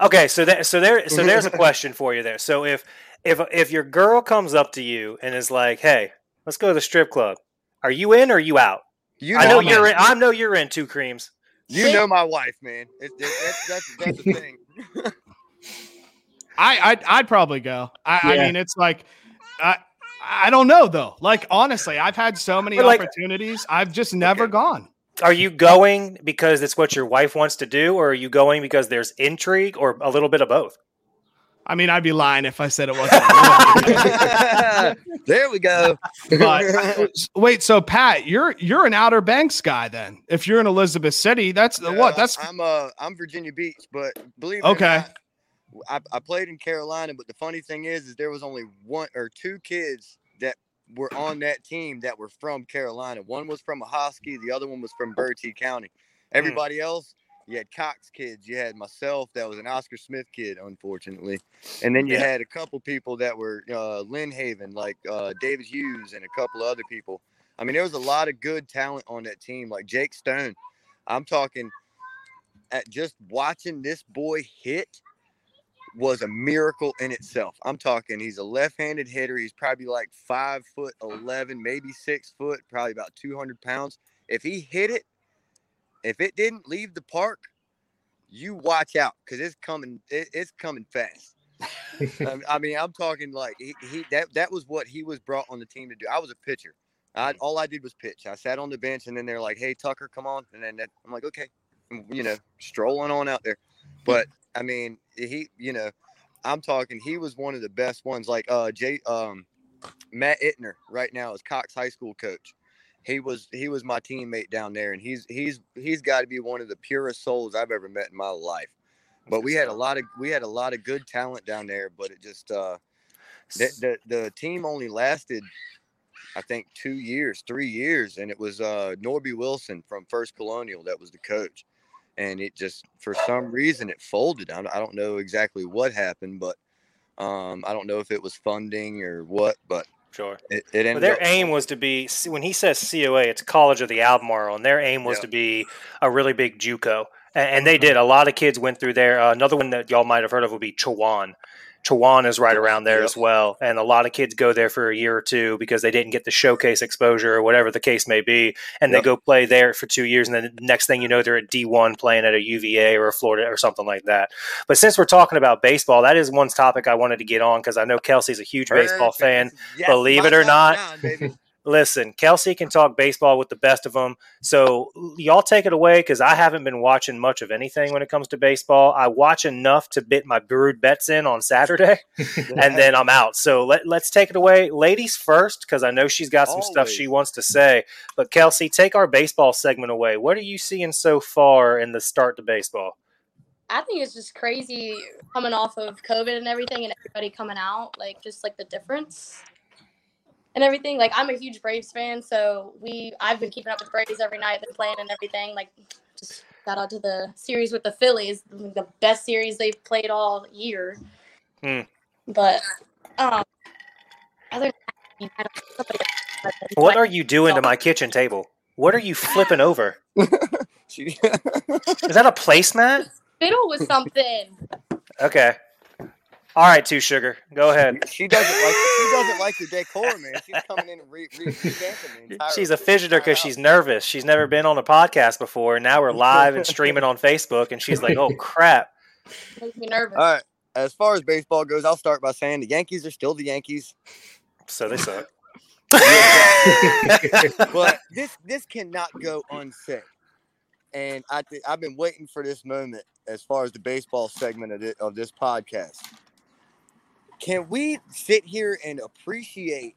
Okay, so that so there so there's a question for you there. So if if if your girl comes up to you and is like, "Hey, let's go to the strip club," are you in or are you out? "You I know I'm you're in. in. I know you're in two creams. You know my wife, man. It, it, that's that's that's the thing. I I'd, I'd probably go. I, I mean, it's like I I don't know though. Like honestly, I've had so many like- opportunities. I've just never Okay. gone. Are you going because it's what your wife wants to do, or are you going because there's intrigue, or a little bit of both? I mean, I'd be lying if I said it wasn't. there we go. but wait, so Pat, you're you're an Outer Banks guy then? If you're in Elizabeth City, that's Yeah, what? That's I'm uh I'm Virginia Beach, but believe it Okay. or not, I, I played in Carolina, but the funny thing is, is there was only one or two kids that were on that team that were from Carolina. One was from Ahoskie, the other one was from Bertie County. Everybody else, you had Cox kids. You had myself, that was an Oscar Smith kid, unfortunately, and then you Yeah. had a couple people that were uh, Lynn Haven, like uh, David Hughes, and a couple of other people. I mean, there was a lot of good talent on that team, like Jake Stone. I'm talking at just watching this boy hit was a miracle in itself. I'm talking he's a left-handed hitter. He's probably like five foot eleven, maybe six foot, probably about 200 pounds. If he hit it, if it didn't leave the park, you watch out because it's coming. It, it's coming fast. I, um, I mean, I'm talking like he, he that that was what he was brought on the team to do. I was a pitcher. I mm. all I did was pitch. I sat on the bench, and then they're like, "Hey, Tucker, come on," and then that, I'm like, "Okay," you know, strolling on out there. But I mean, he, you know, I'm talking. He was one of the best ones. Like uh, Jay, um, Matt Ittner right now is Cox High School coach. He was he was my teammate down there, and he's he's he's got to be one of the purest souls I've ever met in my life. But we had a lot of we had a lot of good talent down there, but it just uh, the, the the team only lasted, I think, two years, three years, and it was uh, Norby Wilson from First Colonial that was the coach, and it just for some reason it folded. I don't, I don't know exactly what happened, but um, I don't know if it was funding or what, but Sure. it, it ended Well, their up aim was to be when he says COA, it's College of the Albemarle, and their aim was Yeah. to be a really big JUCO, and, and they did. A lot of kids went through there. Uh, another one that y'all might have heard of would be Chowan. Chowan is right around there Yep. as well, and a lot of kids go there for a year or two because they didn't get the showcase exposure or whatever the case may be, and they go play there for two years, and then the next thing you know, they're at D one playing at a UVA or a Florida or something like that. But since we're talking about baseball, that is one topic I wanted to get on because I know Kelsey's a huge baseball fan. Yes, believe it or not. baby. Listen, Kelsey can talk baseball with the best of them. So y'all take it away because I haven't been watching much of anything when it comes to baseball. I watch enough to bit my brewed bets in on Saturday, and then I'm out. So let, let's take it away, ladies first, because I know she's got some stuff she wants to say. But Kelsey, take our baseball segment away. What are you seeing so far in the start to baseball? I think it's just crazy coming off of COVID and everything, and everybody coming out, like just like the difference and everything. Like I'm a huge Braves fan, so we I've been keeping up with Braves every night, been playing and everything. Like just shout out to the series with the Phillies, the best series they've played all year. Hmm. But um, other than that, I don't- somebody else- What are you doing to my kitchen table? What are you flipping over? Is that a placemat? fiddle with something? Okay. All right, two sugar. Go ahead. she doesn't like she doesn't like the decor, man. She's coming in and re, re, revamping the entire. She's a fidgeter because she's nervous. She's never been on a podcast before, and now we're live and streaming on Facebook, and she's like, "Oh crap!" Makes me nervous. All right. As far as baseball goes, I'll start by saying the Yankees are still the Yankees. So they suck. but this this cannot go unsaid. And I th- I've been waiting for this moment as far as the baseball segment of, thi- of this podcast. Can we sit here and appreciate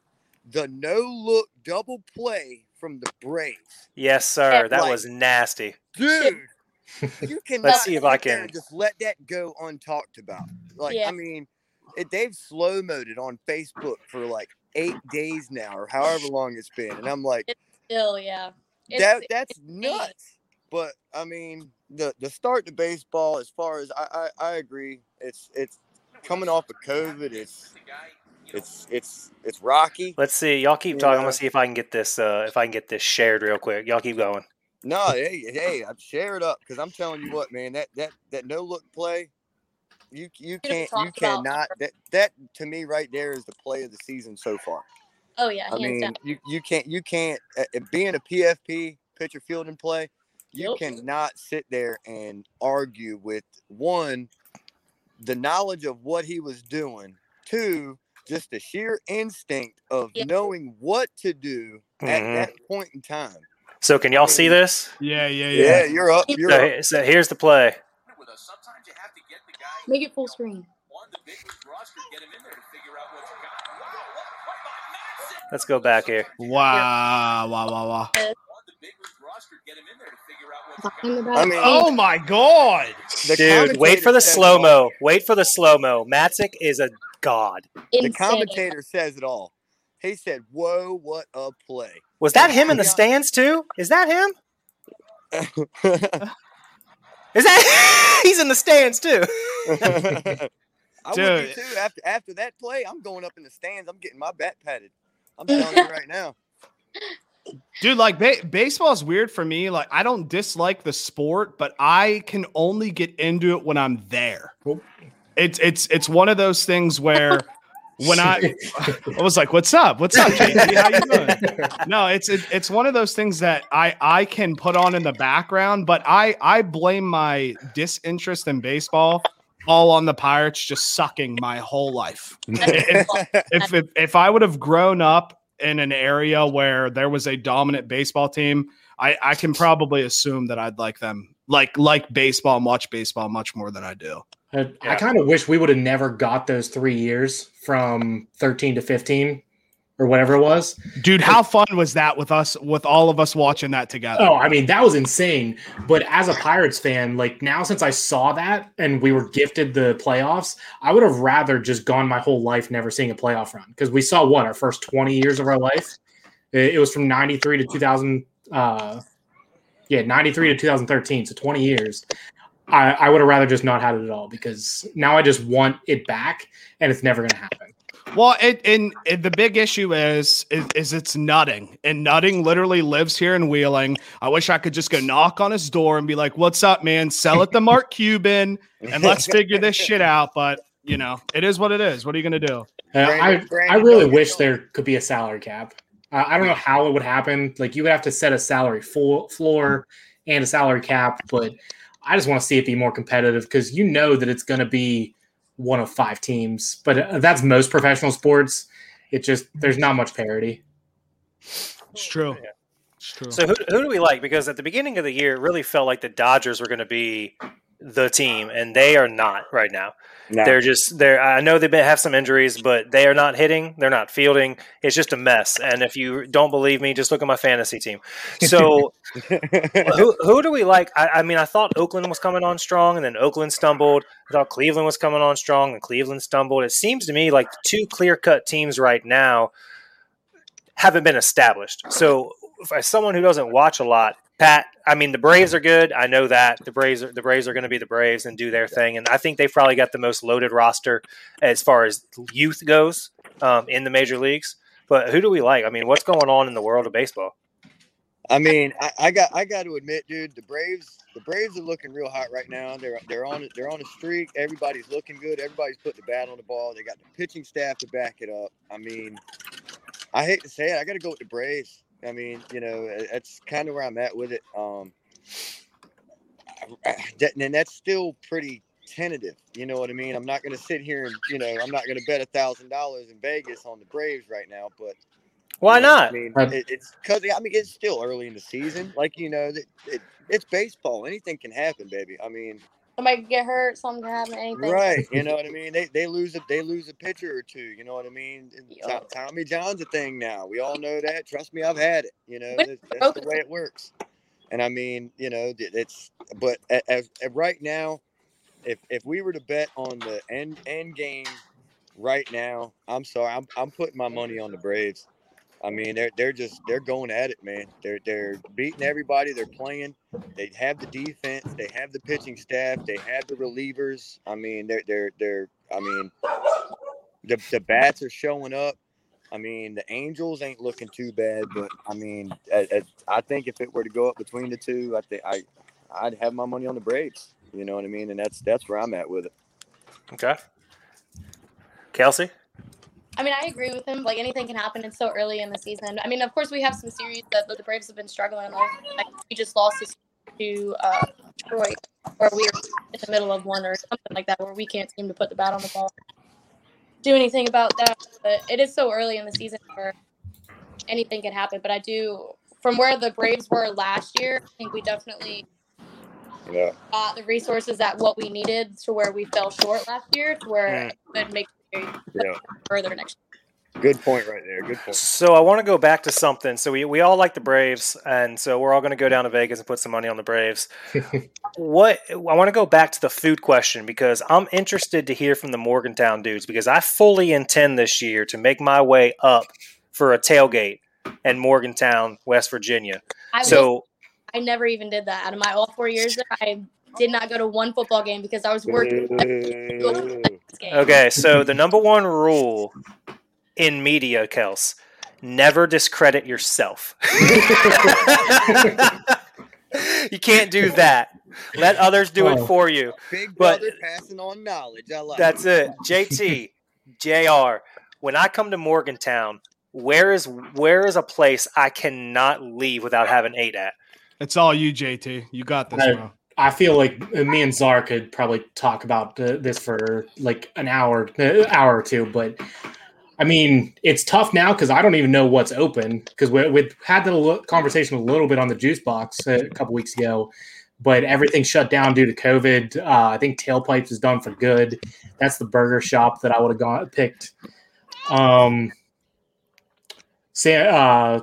the no look double play from the Braves? yes, sir. That Like- was nasty. Dude, you cannot see if I can- just let that go untalked about. Like, Yeah. I mean, it, they've slow moded on Facebook for like eight days now or however long it's been. And I'm like, Still, yeah. It's- that that's insane. nuts. But I mean, the the start to baseball, as far as I, I I agree, it's it's coming off of COVID. It's it's it's it's rocky. Let's see. Y'all keep talking. I'm gonna see if I can get this. Uh, if I can get this shared real quick. Y'all keep going. No, hey hey, I'm share it up because I'm telling you what, man. That that that no look play, you you can't you cannot that that to me right there is the play of the season so far. Oh yeah, I hands mean, down. you you can't you can't uh, uh, being a PFP pitcher field and play. You Yep. cannot sit there and argue with one, the knowledge of what he was doing. Two, just the sheer instinct of Yeah. knowing what to do at Mhm. that point in time. So can y'all see this? Yeah, yeah, Yeah, yeah. you're up. You're So, up. so here's the play. Make it full screen. Let's go back here. Wow, wow, wow, wow. Behind the. I mean, Oh my god. the Dude, wait for the slow mo. Wait for the slow mo. Matzik is a god. The commentator says it all. He said, "Whoa, what a play!" Was that him in the stands too? Is that him? Is that he's in the stands too? I would be Dude. too. After after that play, I'm going up in the stands. I'm getting my bat patted. I'm telling you right now. Dude, like ba- baseball is weird for me. Like I don't dislike the sport, but I can only get into it when I'm there. Cool. It's it's it's one of those things where when I I was like, "What's up? What's up, JT? How you doing?" No, it's it, it's one of those things that I I can put on in the background, but I I blame my disinterest in baseball all on the Pirates just sucking my whole life. if, if, if if I would have grown up in an area where there was a dominant baseball team, I, I can probably assume that I'd like them like like baseball, and watch baseball much more than I do. I, Yeah. I kind of wish we would have never got those three years from 13 to 15 or whatever it was. Dude, how fun was that with us with all of us watching that together? Oh, I mean, that was insane. But as a Pirates fan, like now since I saw that and we were gifted the playoffs, I would have rather just gone my whole life never seeing a playoff run because we saw what our first 20 years of our life. It, it was from 93 to 2000. Uh, yeah, 93 to 2013. So 20 years. I, I would have rather just not had it at all because now I just want it back and it's never going to happen. Well, it, and, and the big issue is, is is it's nutting, and nutting literally lives here in Wheeling. I wish I could just go knock on his door and be like, "What's up, man? Sell it to Mark Cuban, and let's figure this shit out." But you know, it is what it is. What are you gonna do? Uh, Brandon- I, Brandon, I really wish there could be a salary cap. Uh, I don't know how it would happen. Like you would have to set a salary full floor and a salary cap, but I just want to see it be more competitive because you know that it's going to be one of five teams. But uh, that's most professional sports. It just there's not much parity. It's true. It's true. So who, who do we like? Because at the beginning of the year, it really felt like the Dodgers were going to be the team, and they are not right now. No. They're just they're. I know they have some injuries, but they are not hitting. They're not fielding. It's just a mess. And if you don't believe me, just look at my fantasy team. So who who do we like? I, I mean, I thought Oakland was coming on strong, and then Oakland stumbled. I thought Cleveland was coming on strong, and Cleveland stumbled. It seems to me like the two clear cut teams right now haven't been established. So, if as someone who doesn't watch a lot, Pat, I mean the Braves are good. I know that the Braves are the Braves are going to be the Braves and do their thing, and I think they've probably got the most loaded roster as far as youth goes um, in the major leagues. But who do we like? I mean, what's going on in the world of baseball? I mean, I, I got I got to admit, dude, the Braves the Braves are looking real hot right now. They're they're on they're on a streak. Everybody's looking good. Everybody's putting the bat on the ball. They got the pitching staff to back it up. I mean, I hate to say it, I got to go with the Braves. I mean, you know, that's kind of where I'm at with it. Um, and that's still pretty tentative. You know what I mean? I'm not going to sit here and you know I'm not going to bet a thousand dollars in Vegas on the Braves right now, but why you know, not? I mean, it, it's because I mean it's still early in the season. Like you know, it, it, it's baseball. Anything can happen, baby. I mean, somebody can get hurt, something can happen, anything. right? You know what I mean? They they lose a they lose a pitcher or two. You know what I mean? Yo. Tommy John's a thing now. We all know that. Trust me, I've had it. You know, that's, that's the way it works. And I mean, you know, it's but as, as right now, if if we were to bet on the end end game right now, I'm sorry, I'm I'm putting my money on the Braves. I mean, they're they're just they're going at it, man. They're they're beating everybody. They're playing. They have the defense. They have the pitching staff. They have the relievers. I mean, they're they're they're. I mean, the the bats are showing up. I mean, the Angels ain't looking too bad, but I mean, I, I think if it were to go up between the two, I think I I'd have my money on the Braves. You know what I mean? And that's that's where I'm at with it. Okay, Kelsey. I mean, I agree with him. Like anything can happen. It's so early in the season. I mean, of course, we have some series that the Braves have been struggling with. Like we just lost this to uh, Detroit, where we are in the middle of one or something like that, where we can't seem to put the bat on the ball, do anything about that. But it is so early in the season where anything can happen. But I do, from where the Braves were last year, I think we definitely Yeah. got the resources at what we needed to where we fell short last year, to where Mm. it could make it Yeah. further next Good point right there. Good point. So I want to go back to something. So we, we all like the Braves, and so we're all going to go down to Vegas and put some money on the Braves. what I want to go back to the food question because I'm interested to hear from the Morgantown dudes because I fully intend this year to make my way up for a tailgate in Morgantown, West Virginia. I will So I never even did that. Out of my all four years there, I did not go to one football game because I was working Ooh. this game. okay, so the number one rule in media, Kels, never discredit yourself. you can't do that. Let others do it Oh. for you. Big But- brother passing on knowledge. I like That's it. JT, JR, when I come to Morgantown, where is where is a place I cannot leave without having ate at? It's all you, JT. You got this, bro. I feel like me and Czar could probably talk about this for like an hour, uh, hour or two. But I mean, it's tough now because I don't even know what's open. Because we we had the conversation a little bit on the juice box a couple weeks ago, but everything shut down due to COVID. Uh, I think Tailpipes is done for good. That's the burger shop that I would have gone picked. Um, uh,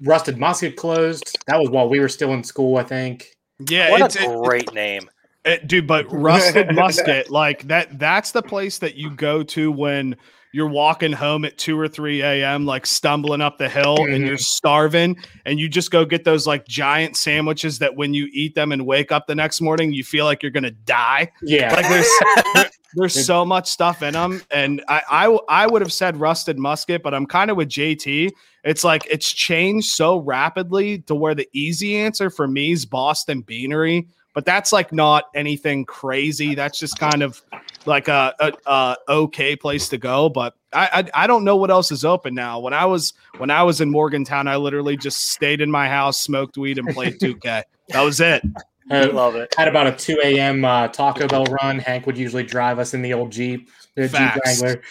Rusted Musket closed. That was while we were still in school, I think. Yeah, What it's, a it- great name. it- dude. But rusted musket, like that—that's the place that you go to when you're walking home at two or three a.m., like stumbling up the hill, and Mhm. you're starving, and you just go get those like giant sandwiches that when you eat them and wake up the next morning, you feel like you're gonna die. Yeah. Like there's there's so much stuff in them, and I I, I would have said rusted musket, but I'm kind of with JT. It's like it's changed so rapidly to where the easy answer for me is Boston Beanery, but that's like not anything crazy. That's just kind of like a, a, a okay place to go. But I, I I don't know what else is open now. When I was when I was in Morgantown, I literally just stayed in my house, smoked weed, and played 2K. That was it. I Love it. Had about a 2 a.m. Uh, Taco Bell run. Hank would usually drive us in the old Jeep, the Jeep Facts. Wrangler.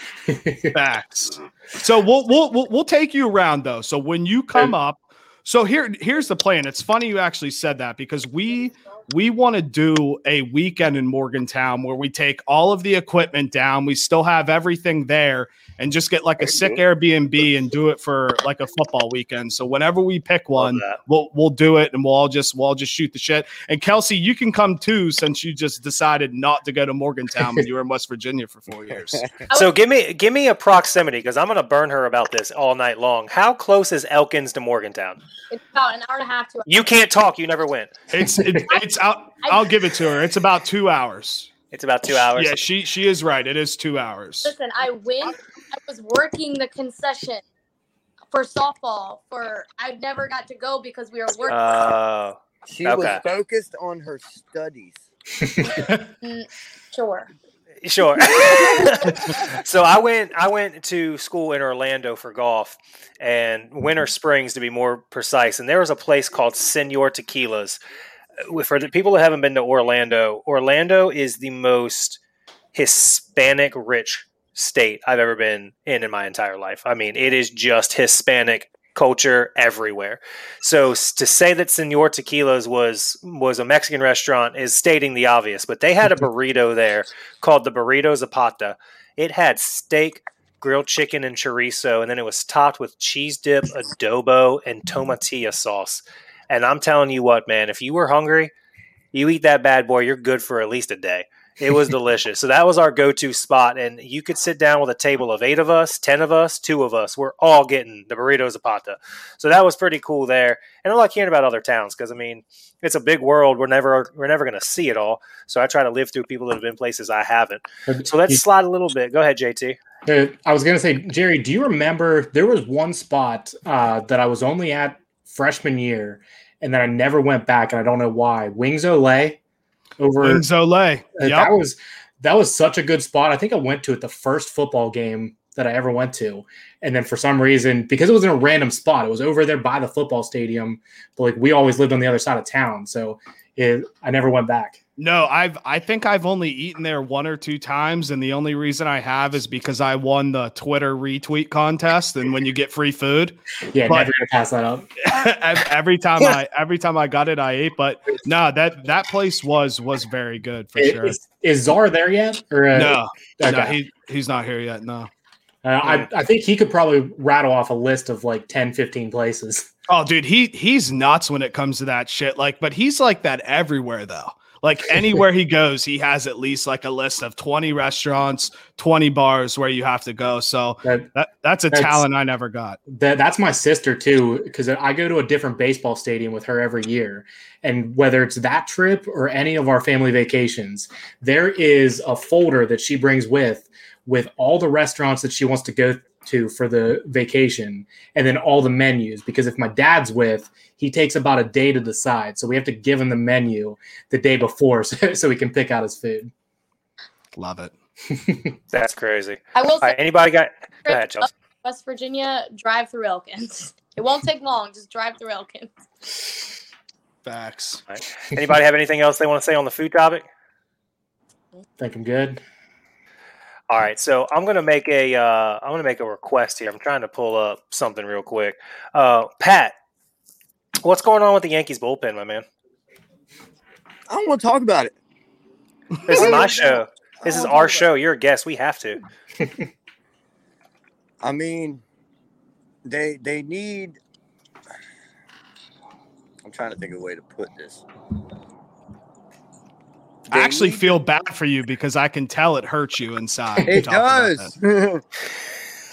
Facts. So we'll, we'll we'll we'll take you around though. So when you come up, so here here's the plan. It's funny you actually said that because we we want to do a weekend in Morgantown where we take all of the equipment down. We still have everything there and just get like a sick Airbnb and do it for like a football weekend. So whenever we pick one, we'll we'll do it and we'll all just we'll all just shoot the shit. And Kelsey, you can come too since you just decided not to go to Morgantown when you were in West Virginia for four years. So give me give me a proximity because I'm gonna burn her about this all night long. How close is Elkins to Morgantown? It's about an hour and a half to. You can't talk. You never went. It's it, it's out. I'll give it to her. It's about two hours. It's about two hours. Yeah, she she is right. It is two hours. Listen, I went. I was working the concession for softball. For I never got to go because we were working. Oh, She was focused on her studies. Mm, sure. sure. so I went I went to school in Orlando for golf and Winter Springs to be more precise. And there was a place called Senor Tequilas. For the people that haven't been to Orlando, Orlando is the most Hispanic rich state I've ever been in in my entire life. I mean, it is just Hispanic culture everywhere. So to say that Senor Tequilas was was a Mexican restaurant is stating the obvious, but they had a burrito there called the Burrito Zapata. It had steak, grilled chicken, and chorizo, and then it was topped with cheese dip, adobo, and tomatilla sauce. And I'm telling you what, man, if you were hungry, you eat that bad boy, you're good for at least a day. It was delicious. So that was our go-to spot, and you could sit down with a table of eight of us, ten of us, two of us. We're all getting the burrito zapata. So that was pretty cool there. And I like hearing about other towns because I mean, it's a big world. We're never we're never going to see it all. So I try to live through people that have been places I haven't. So let's slide a little bit. Go ahead, JT. Uh, I was gonna say, Jerry, do you remember there was one spot uh, that I was only at freshman year, and then I never went back, and I don't know why. Wings Ole over Wings Ole. Yep. that was that was such a good spot. I think I went to it the first football game that I ever went to, and then for some reason, because it was in a random spot, it was over there by the football stadium, but like we always lived on the other side of town, so it, I never went back. No, I've I think I've only eaten there one or two times, and the only reason I have is because I won the Twitter retweet contest, and when you get free food, Yeah, But- never gonna pass that up. every time I every time I got it, I ate. But no, that that place was was very good for Is, sure. is, is Czar there yet? Or uh, No, okay. no, he he's not here yet. No. Uh, I, I think he could probably rattle off a list of like 10, 15 places. Oh, dude, he he's nuts when it comes to that shit. Like, but he's like that everywhere though. Like anywhere he goes, he has at least like a list of 20 restaurants, 20 bars where you have to go. So That, that that's a That's- talent I never got. that that's my sister too, because I go to a different baseball stadium with her every year. And whether it's that trip or any of our family vacations, there is a folder that she brings with with all the restaurants that she wants to go to for the vacation and then all the menus because if my dad's with he takes about a day to decide so we have to give him the menu the day before so, so he can pick out his food Love it. That's crazy. I will say, right, anybody got? Go ahead, Chelsea. West Virginia, drive through Elkins. It won't take long. Just drive through Elkins. Facts. All right. Anybody have anything else they want to say on the food topic? think i'm good All right, so I'm gonna make a uh, I'm gonna make a request here. I'm trying to pull up something real quick. Uh, Pat, what's going on with the Yankees bullpen, my man? I don't want to talk about it. This is my show. This is our show. You're a guest. We have to. I mean, they they need. I'm trying to think of a way to put this. I actually feel bad for you because I can tell it hurts you inside. It does.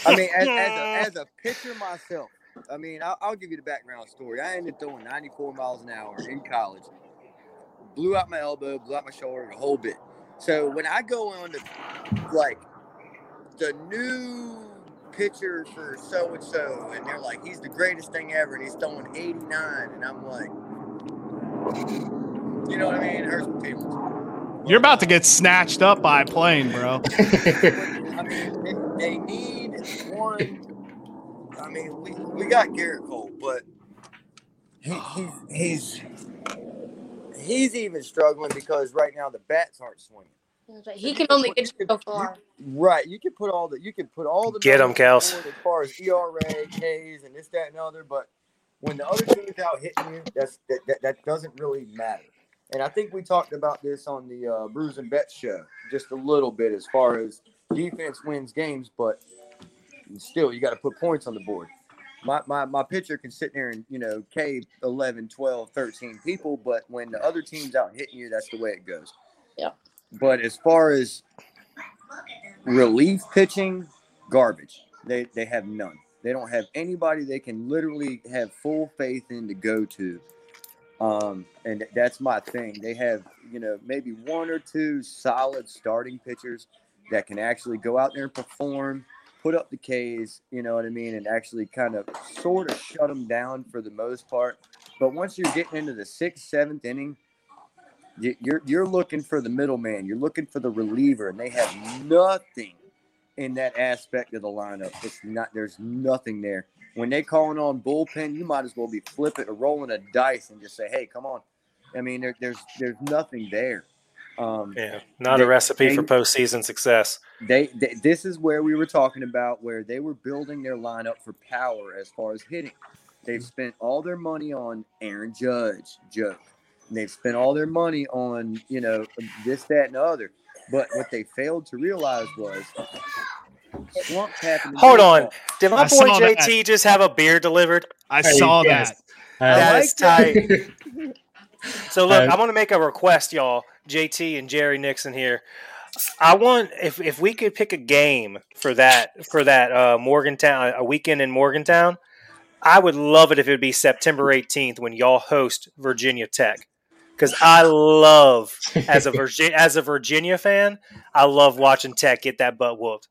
I mean, as, as, a, as a pitcher myself, I mean, I'll, I'll give you the background story. I ended up throwing 94 miles an hour in college. Blew out my elbow, blew out my shoulder, the whole bit. So when I go on to like the new pitcher for so and so, and they're like, he's the greatest thing ever, and he's throwing 89, and I'm like, you know what I mean? It hurts my feelings. You're about to get snatched up by a plane, bro. I mean, they, they need one. I mean, we, we got Gerrit Cole, but he, he's he's he's even struggling because right now the bats aren't swinging. He can only get you so far. Right, you can put all the you can put all the get them on Kels. board as far as ERA, Ks, and this, that, and other. But when the other team's out hitting you, that's that, that, that doesn't really matter. And I think we talked about this on the uh, Brews and Bet show just a little bit as far as defense wins games, but still you got to put points on the board. My, my, my pitcher can sit there and, you know, cave 11, 12, 13 people, but when the other team's out hitting you, that's the way it goes. Yeah. But as far as relief pitching, garbage. They, they have none. They don't have anybody they can literally have full faith in to go to. Um, and that's my thing. They have, you know, maybe one or two solid starting pitchers that can actually go out there and perform, put up the Ks, you know what I mean, and actually kind of sort of shut them down for the most part. But once you're getting into the sixth, seventh inning, you- you're you're looking for the middleman. You're looking for the reliever, and they have nothing in that aspect of the lineup. It's not. There's nothing there. When they calling on bullpen, you might as well be flipping or rolling a dice and just say, "Hey, come on." I mean, there, there's there's nothing there. Um, Yeah, not They- a recipe for they- postseason success. they, they this is where we were talking about where they were building their lineup for power as far as hitting. They've spent all their money on Aaron Judge, joke. And they've spent all their money on you know this, that, and the other. But what they failed to realize was slump happened. Hold on. Did my I boy saw that. JT just have a beer delivered? I Hey, saw yes. that. Uh, That like is tight. So look, Uh, I want to make a request, y'all. JT and Jerry Nixon here. I want if if we could pick a game for that for that uh, Morgantown a weekend in Morgantown, I would love it if it would be September 18th when y'all host Virginia Tech. Because I love as a Virginia as a Virginia fan, I love watching Tech get that butt whooped.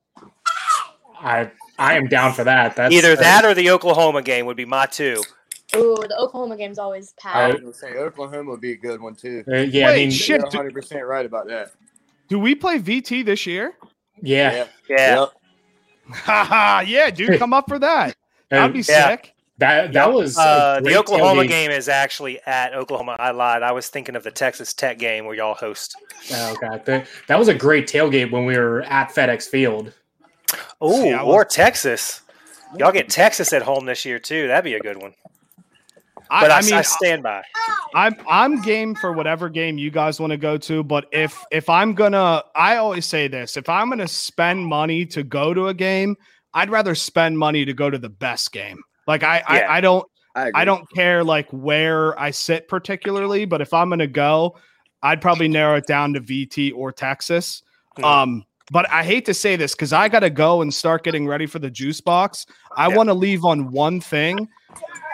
I I am down for that. That's Either that or the Oklahoma game would be my two. Ooh, the Oklahoma game's always I packed. was gonna say Oklahoma would be a good one too. uh, yeah, I mean, shit. You're 100 percent right about that. Do we play VT this year? yeah. Yeah. Yep. Haha, yeah, dude, come up for that. That'd be Yeah. sick. that that was a Uh, the great Oklahoma tailgate. game is actually at Oklahoma. I lied. I was thinking of the Texas Tech game where y'all host. Oh god, that, that was a great tailgate when we were at FedEx Field. Oh, or was- Texas. Y'all get Texas at home this year too. That'd be a good one. I, But I, I mean, I stand by. I'm I'm game for whatever game you guys want to go to, but if if I'm gonna, I always say this: if I'm gonna spend money to go to a game, I'd rather spend money to go to the best game. Like I Yeah. I, I don't I. I don't care like where I sit particularly, but if I'm gonna go, I'd probably narrow it down to VT or Texas. Mm. Um, but I hate to say this because I got to go and start getting ready for the juice box. I Yeah. want to leave on one thing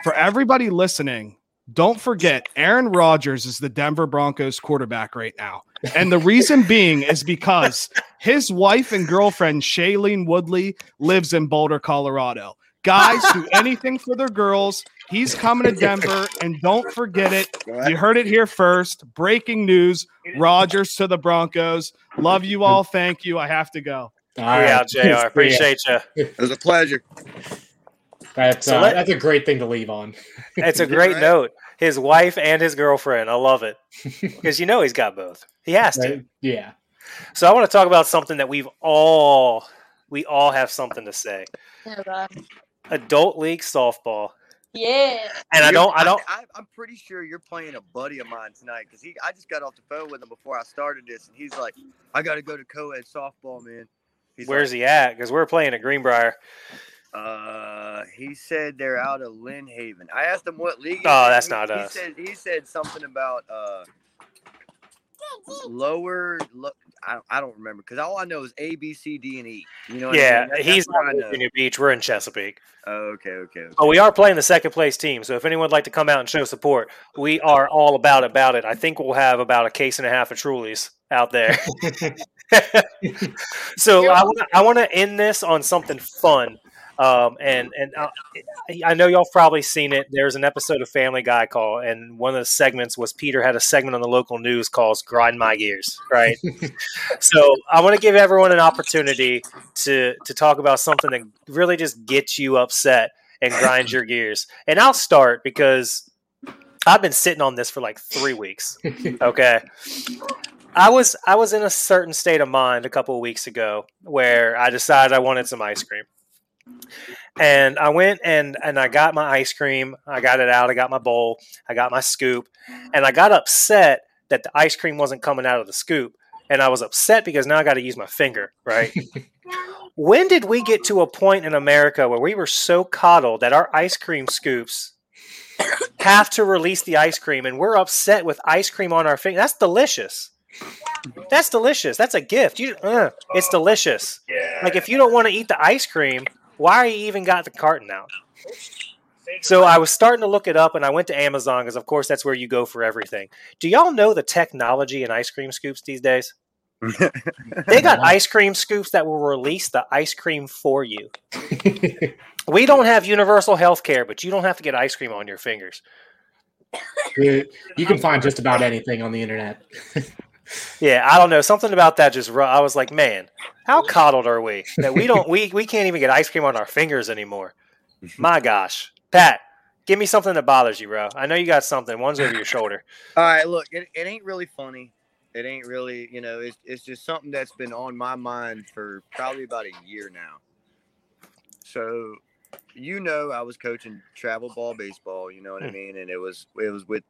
for everybody listening. Don't forget, Aaron Rodgers is the Denver Broncos quarterback right now. And the reason being is because his wife and girlfriend, Shailene Woodley, lives in Boulder, Colorado. Guys do anything for their girls. He's coming to Denver. And don't forget it. You heard it here first. Breaking news Rodgers to the Broncos. Love you all. Thank you. I have to go. All yeah. Jr. Appreciate you. It was a pleasure. That's So uh, let- that's a great thing to leave on. It's a great right. note. His wife and his girlfriend. I love it because you know he's got both. He has to. Yeah. So I want to talk about something that we've all we all have something to say. God. Adult league softball. Yeah. And I You're- don't I don't I, I'm pretty sure you're playing a buddy of mine tonight because he. I just got off the phone with him before I started this, and he's like, "I got to go to co-ed softball, man." He's where's like, he at? Because we're playing at Greenbrier. Uh, he said they're out of Lynn Haven. I asked him what league. Oh, that's He- not he us. Said, he said something about uh lower. Lo- I, I don't remember because all I know is A, B, C, D, and E. You know? What Yeah, I mean? That's he's what not in know. Virginia Beach. We're in Chesapeake. Oh, okay, okay. okay. But we are playing the second place team. So if anyone would like to come out and show support, we are all about about it. I think we'll have about a case and a half of Trulies out there. so I want to I want to end this on something fun. Um, and and uh, I know y'all probably seen it. There's an episode of Family Guy call, and one of the segments was Peter had a segment on the local news called "Grind My Gears." Right. so I want to give everyone an opportunity to to talk about something that really just gets you upset and grinds your gears. And I'll start because I've been sitting on this for like three weeks. Okay. I was I was in a certain state of mind a couple of weeks ago where I decided I wanted some ice cream. And I went and and I got my ice cream. I got it out. I got my bowl. I got my scoop. And I got upset that the ice cream wasn't coming out of the scoop. And I was upset because now I got to use my finger, right? when did we get to a point in America where we were so coddled that our ice cream scoops have to release the ice cream and we're upset with ice cream on our finger? That's delicious. That's delicious. That's a gift. You, uh, it's delicious. Like if you don't want to eat the ice cream, why are you even got the carton out? So I was starting to look it up, and I went to Amazon because, of course, that's where you go for everything. Do y'all know the technology in ice cream scoops these days? They got ice cream scoops that will release the ice cream for you. We don't have universal health care, but you don't have to get ice cream on your fingers. you you can find just about anything on the internet. Yeah, I don't know. Something about that just ru- I was like, man, how coddled are we that we don't we we can't even get ice cream on our fingers anymore? My gosh, Pat, give me something that bothers you, bro. I know you got something. One's over your shoulder. All right, look, it, it ain't really funny. It ain't really, you know, it's, it's just something that's been on my mind for probably about a year now. So, you know, I was coaching travel ball baseball, you know what I Hmm. mean? And it was, it was with,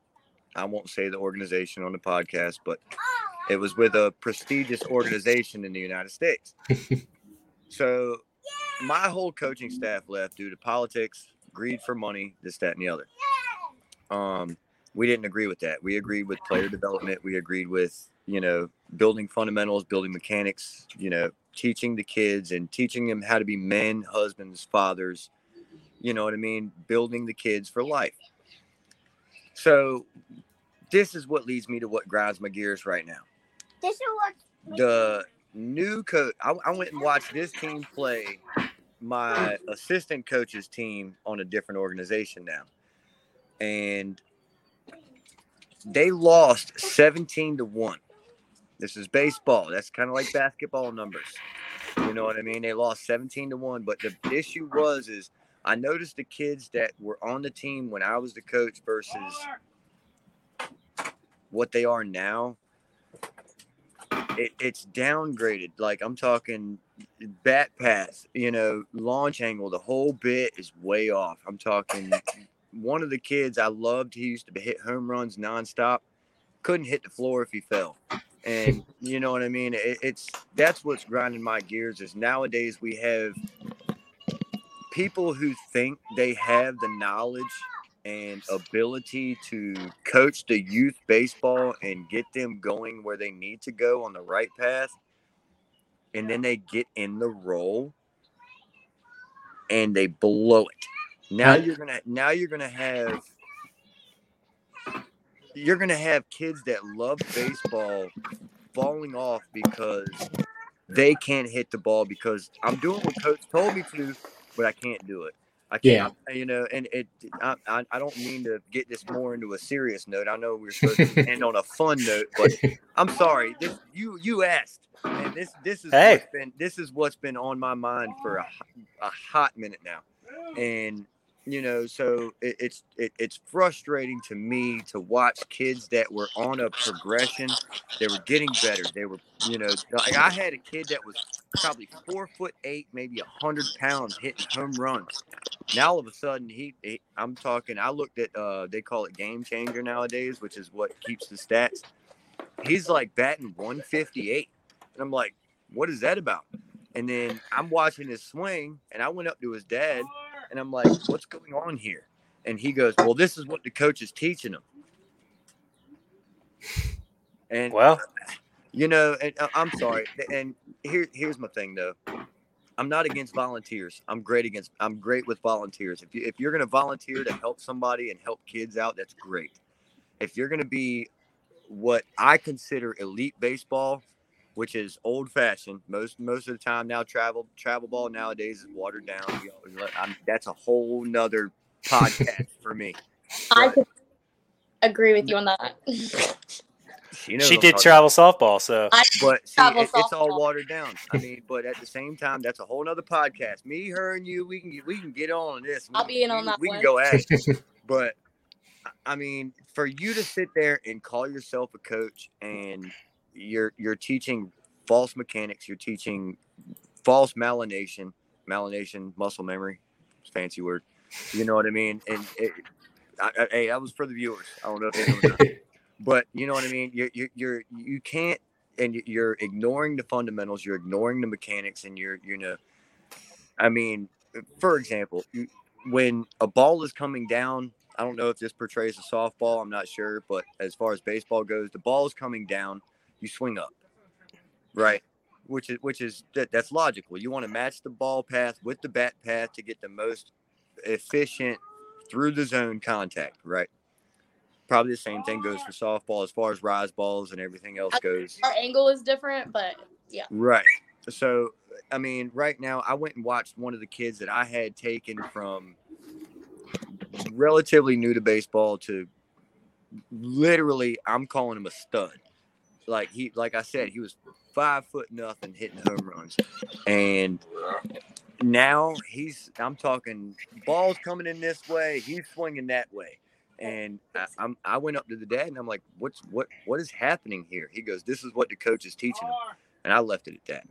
I won't say the organization on the podcast, but it was with a prestigious organization in the United States. so, my whole coaching staff left due to politics, greed for money, this, that, and the other. Um, we didn't agree with that. We agreed with player development. We agreed with, you know, building fundamentals, building mechanics, you know, teaching the kids and teaching them how to be men, husbands, fathers, you know what I mean? Building the kids for life. So this is what leads me to what grinds my gears right now. This is what The new coach, I, I went and watched this team play my assistant coach's team on a different organization now. And they lost 17 to 1. This is baseball. That's kind of like basketball numbers. You know what I mean? They lost 17 to 1. But the issue was is I noticed the kids that were on the team when I was the coach versus what they are now. It, it's downgraded. Like I'm talking bat path, you know, launch angle, the whole bit is way off. I'm talking one of the kids I loved, he used to hit home runs nonstop, couldn't hit the floor if he fell. And you know what I mean? It, it's that's what's grinding my gears is nowadays we have people who think they have the knowledge and ability to coach the youth baseball and get them going where they need to go on the right path and then they get in the role and they blow it. Now you're gonna now you're gonna have you're gonna have kids that love baseball falling off because they can't hit the ball because I'm doing what coach told me to, but I can't do it. I can't, you know, and it. I, I, I don't mean to get this more into a serious note. I know we're supposed to end on a fun note, but I'm sorry. This you you asked, and this this is Hey. what's been this is what's been on my mind for a, a hot minute now, and you know, so it, it's it, it's frustrating to me to watch kids that were on a progression. They were getting better. They were, you know, like I had a kid that was probably four foot eight, maybe a hundred pounds, hitting home runs. Now all of a sudden, he, he I'm talking. I looked at, uh, they call it game changer nowadays, which is what keeps the stats. He's like batting 158, and I'm like, what is that about? And then I'm watching his swing, and I went up to his dad, and I'm like, what's going on here? And he goes, well, this is what the coach is teaching him. And Well, you know, and uh, I'm sorry. And here, here's my thing though. I'm not against volunteers. I'm great against. I'm great with volunteers. If you if you're gonna volunteer to help somebody and help kids out, that's great. If you're gonna be what I consider elite baseball, which is old fashioned, most most of the time now travel travel ball nowadays is watered down. I'm, that's a whole nother podcast for me. I agree with you on that. She, knows she did talking travel softball, so I But see, Travel it, it's all watered down. I mean, but at the same time, that's a whole nother podcast. Me, her, and you, we can get, we can get on this. I'll We- be in on we- that We one. can go at it. But I mean, for you to sit there and call yourself a coach and you're you're teaching false mechanics, you're teaching false malination, malination, muscle memory, fancy word. You know what I mean? And it, I, I, hey, that was for the viewers. I don't know if they know or not. But you know what I mean. You're you're, you're you can't, and you- you're ignoring the fundamentals. You're ignoring the mechanics, and you're you know, I mean, for example, when a ball is coming down, I don't know if this portrays a softball. I'm not sure, but as far as baseball goes, the ball is coming down. You swing up, right? Which is which is that, that's logical. You want to match the ball path with the bat path to get the most efficient through the zone contact, right? Probably the same thing goes for softball as far as rise balls and everything else goes. Our angle is different, but yeah. Right. So, I mean, right now, I went and watched one of the kids that I had taken from relatively new to baseball to literally, I'm calling him a stud. Like he, like I said, he was five foot nothing hitting home runs, and now he's. I'm talking balls coming in this way, he's swinging that way, and I, I'm. I went up to the dad and I'm like, "What's what? What is happening here?" He goes, "This is what the coach is teaching him." and I left it at that.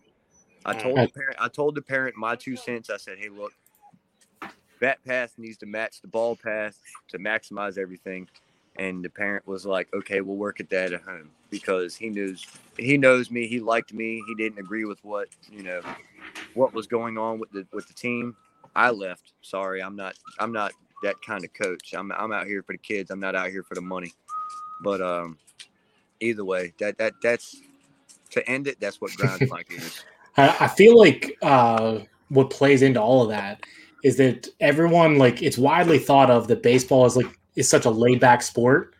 I told the parent, I told the parent my two cents. I said, "Hey, look, bat path needs to match the ball path to maximize everything." And the parent was like, "Okay, we'll work at that at home because he knows he knows me. He liked me. He didn't agree with what you know what was going on with the with the team. I left. Sorry, I'm not I'm not that kind of coach. I'm I'm out here for the kids. I'm not out here for the money. But um, either way, that that that's to end it. That's what grinds my gears. I, feel like uh, what plays into all of that is that everyone like it's widely thought of that baseball is like is such a laid back sport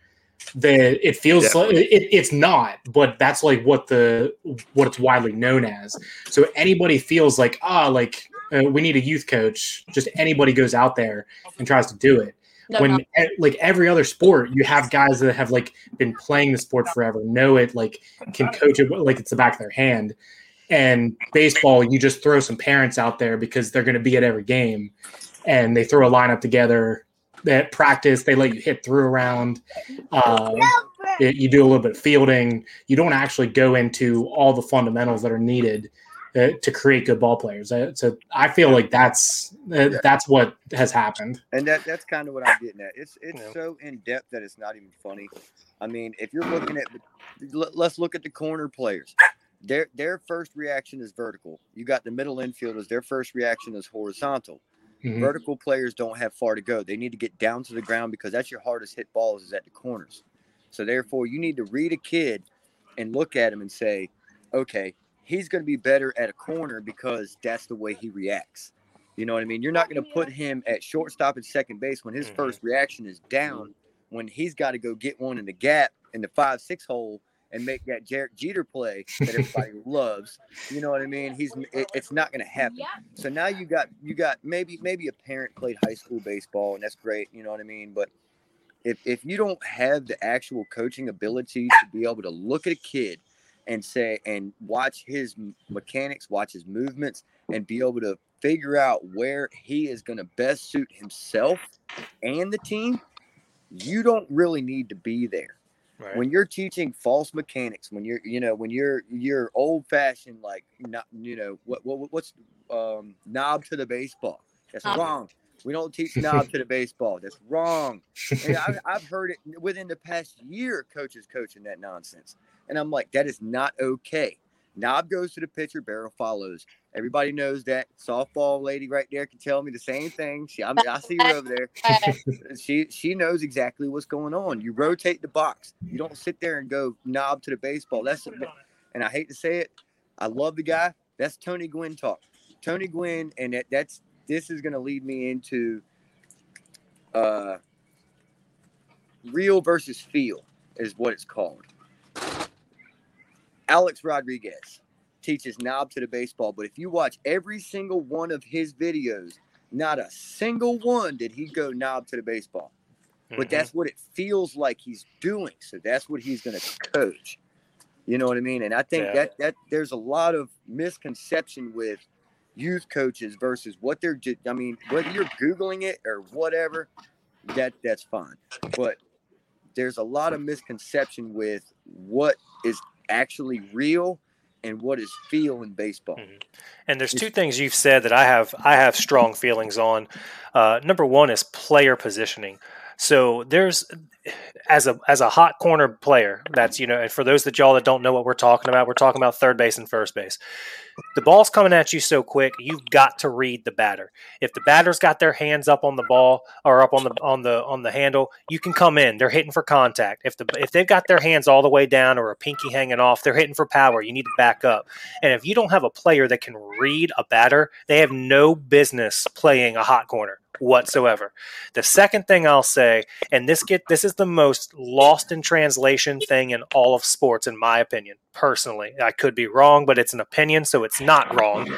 that it feels like it, it's not, but that's like what the what it's widely known as. So anybody feels like ah like uh, we need a youth coach. Just anybody goes out there and tries to do it. No, when no. like every other sport you have guys that have like been playing the sport forever know it like can coach it like it's the back of their hand. And baseball you just throw some parents out there because they're going to be at every game and they throw a lineup together. That practice they let you hit through around uh, it- you do a little bit of fielding. You don't actually go into all the fundamentals that are needed uh, to create good ball players Uh, so i feel like that's uh, that's what has happened And that that's kind of what I'm getting at. It's it's Yeah. so in depth that it's not even funny. I mean, if you're looking at, let- let's look at the corner players. Their their first reaction is vertical. You got the middle infielders. Their first reaction is horizontal. Mhm. Vertical players don't have far to go. They need to get down to the ground because that's your hardest hit balls is at the corners. So therefore, you need to read a kid and look at him and say, okay, he's going to be better at a corner because that's the way he reacts. You know what I mean? You're not going to put him at shortstop and second base when his Mhm. first reaction is down, when he's got to go get one in the gap in the five six hole and make that Derek Jeter play that everybody loves. You know what I mean? He's it, it's not going to happen. So now you got you got maybe maybe a parent played high school baseball and that's great. You know what I mean? But if if you don't have the actual coaching ability to be able to look at a kid and say and watch his mechanics, watch his movements, and be able to figure out where he is going to best suit himself and the team, you don't really need to be there. Right. when you're teaching false mechanics when you're you know when you're you're old fashioned like not you know what, what what's um knob to the baseball? That's Knob. wrong. We don't teach knob to the baseball. That's wrong. And I've, I've heard it within the past year coaches coaching that nonsense and i'm like that is not okay knob goes to the pitcher barrel follows everybody knows that softball lady right there can tell me the same thing she, I, I see her over there she she knows exactly what's going on. You rotate the box. You don't sit there and go knob to the baseball. That's and I hate to say it. I love the guy. That's Tony Gwynn talk. Tony Gwynn, and that, that's this is going to lead me into uh real versus feel is what it's called. Alex Rodriguez teaches knob to the baseball, but if you watch every single one of his videos, not a single one did he go knob to the baseball. But Mhm. that's what it feels like he's doing. So that's what he's going to coach. You know what I mean? And I think Yeah. that that there's a lot of misconception with youth coaches versus what they're. I mean, whether you're googling it or whatever, that that's fine. But there's a lot of misconception with what is actually real and what is feel in baseball. And there's two things you've said that I have I have strong feelings on. Uh, number one is player positioning. So there's as a as a hot corner player, that's you know, and for those that y'all that don't know what we're talking about, we're talking about third base and first base. The ball's coming at you so quick, you've got to read the batter. If the batter's got their hands up on the ball or up on the on the on the handle, you can come in. They're hitting for contact. If the if they've got their hands all the way down or a pinky hanging off, they're hitting for power. You need to back up. And if you don't have a player that can read a batter, they have no business playing a hot corner whatsoever. The second thing I'll say, and this get this is the most lost in translation thing in all of sports, in my opinion. Personally, I could be wrong, but it's an opinion, so it's not wrong.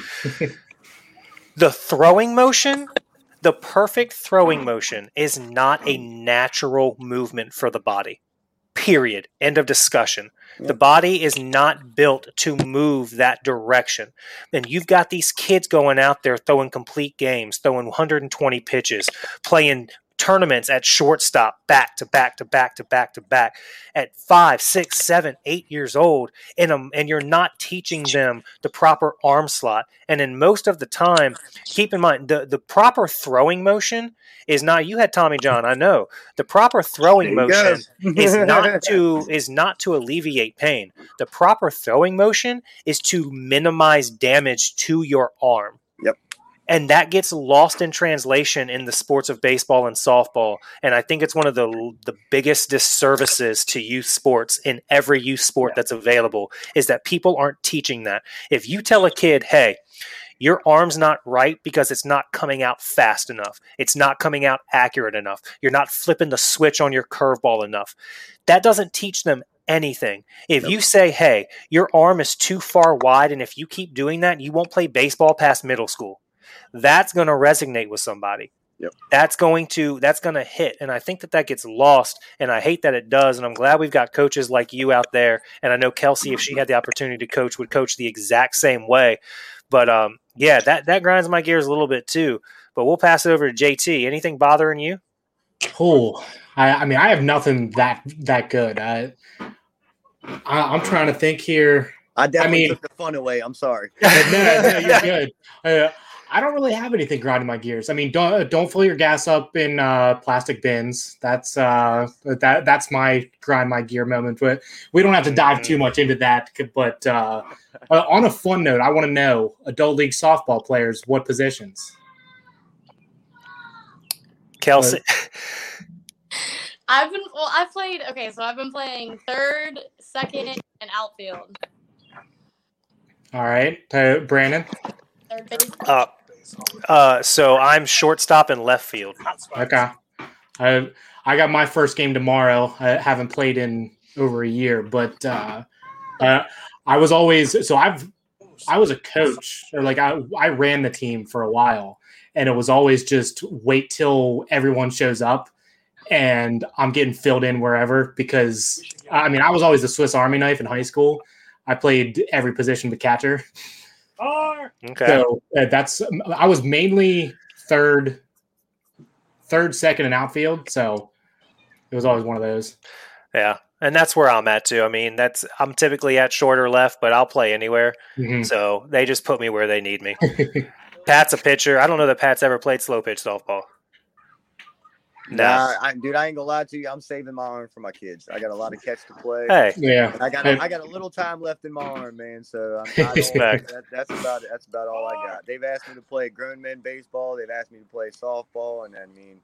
the throwing motion, the perfect throwing motion, is not a natural movement for the body. Period. End of discussion. The body is not built to move that direction. And you've got these kids going out there throwing complete games, throwing 120 pitches, playing tournaments at shortstop back to back to back to back to back at five, six, seven, eight years old, and um, and you're not teaching them the proper arm slot. And in most of the time, keep in mind the the proper throwing motion is not. You had Tommy John, I know. The proper throwing motion is not to is not to alleviate pain. The proper throwing motion is to minimize damage to your arm. And that gets lost in translation in the sports of baseball and softball. And I think it's one of the the biggest disservices to youth sports in every youth sport that's available is that people aren't teaching that. If you tell a kid, "Hey, your arm's not right because it's not coming out fast enough. It's not coming out accurate enough. You're not flipping the switch on your curveball enough. That doesn't teach them anything. If you say, hey, your arm is too far wide, and if you keep doing that, you won't play baseball past middle school, that's going to resonate with somebody. Yep. That's going to that's going to hit, and I think that that gets lost, and I hate that it does. And I'm glad we've got coaches like you out there, and I know Kelsey, if she had the opportunity to coach, would coach the exact same way. But um, yeah, that that grinds my gears a little bit too. But we'll pass it over to JT. Anything bothering you? Oh, I, I mean, I have nothing that that good. I, I I'm trying to think here. I definitely mean- took the fun away. I'm sorry. no, no, you're good. Uh, I don't really have anything grinding my gears. I mean, don't don't fill your gas up in uh, plastic bins. That's uh, that that's my grind my gear moment. But we don't have to dive too much into that. But uh, uh, on a fun note, I want to know adult league softball players what positions. Kelsey. I've been well. I've played. Okay, so I've been playing third, second, and outfield. All right, uh, Brandon. Third base. Uh, uh, so I'm shortstop and left field. Okay. I I got my first game tomorrow. I haven't played in over a year, but uh, uh, I was always so I've I was a coach or like I I ran the team for a while, and it was always just wait till everyone shows up, and I'm getting filled in wherever because I mean I was always the Swiss Army knife in high school. I played every position but catcher. Okay. So uh, that's I was mainly third, third, second, and outfield. So it was always one of those. Yeah. And that's where I'm at too. I mean, that's I'm typically at short or left, but I'll play anywhere. Mhm. So they just put me where they need me. Pat's a pitcher. I don't know that Pat's ever played slow pitch softball. No. Nah, I, dude, I ain't gonna lie to you. I'm saving my arm for my kids. I got a lot of catch to play. Hey, Yeah, I got a, I got a little time left in my arm, man. So I'm, I don't, Respect. that, that's about it. That's about all I got. They've asked me to play grown men baseball. They've asked me to play softball, and I mean,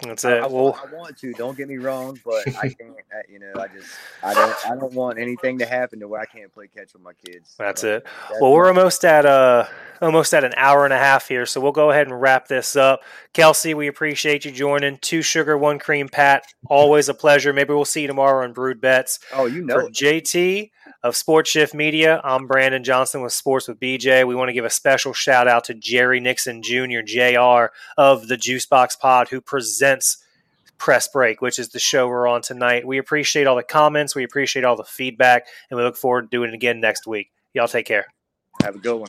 that's it. I, Well, want, I want to. Don't get me wrong, but I can't. You know, I just I don't I don't want anything to happen to where I can't play catch with my kids. That's So it. that's Well, we're almost at uh almost at an hour and a half here, so we'll go ahead and wrap this up. Kelsey, we appreciate you joining. Two sugar, one cream, Pat. Always a pleasure. Maybe we'll see you tomorrow on Brood Bets. Oh, you know. For. JT of Sports Shift Media, I'm Brandon Johnson with Sports with BJ. We want to give a special shout out to Jerry Nixon Jr., JR of the Juicebox Pod, who presents Press Break, which is the show we're on tonight. We appreciate all the comments, we appreciate all the feedback, and we look forward to doing it again next week. Y'all take care. Have a good one.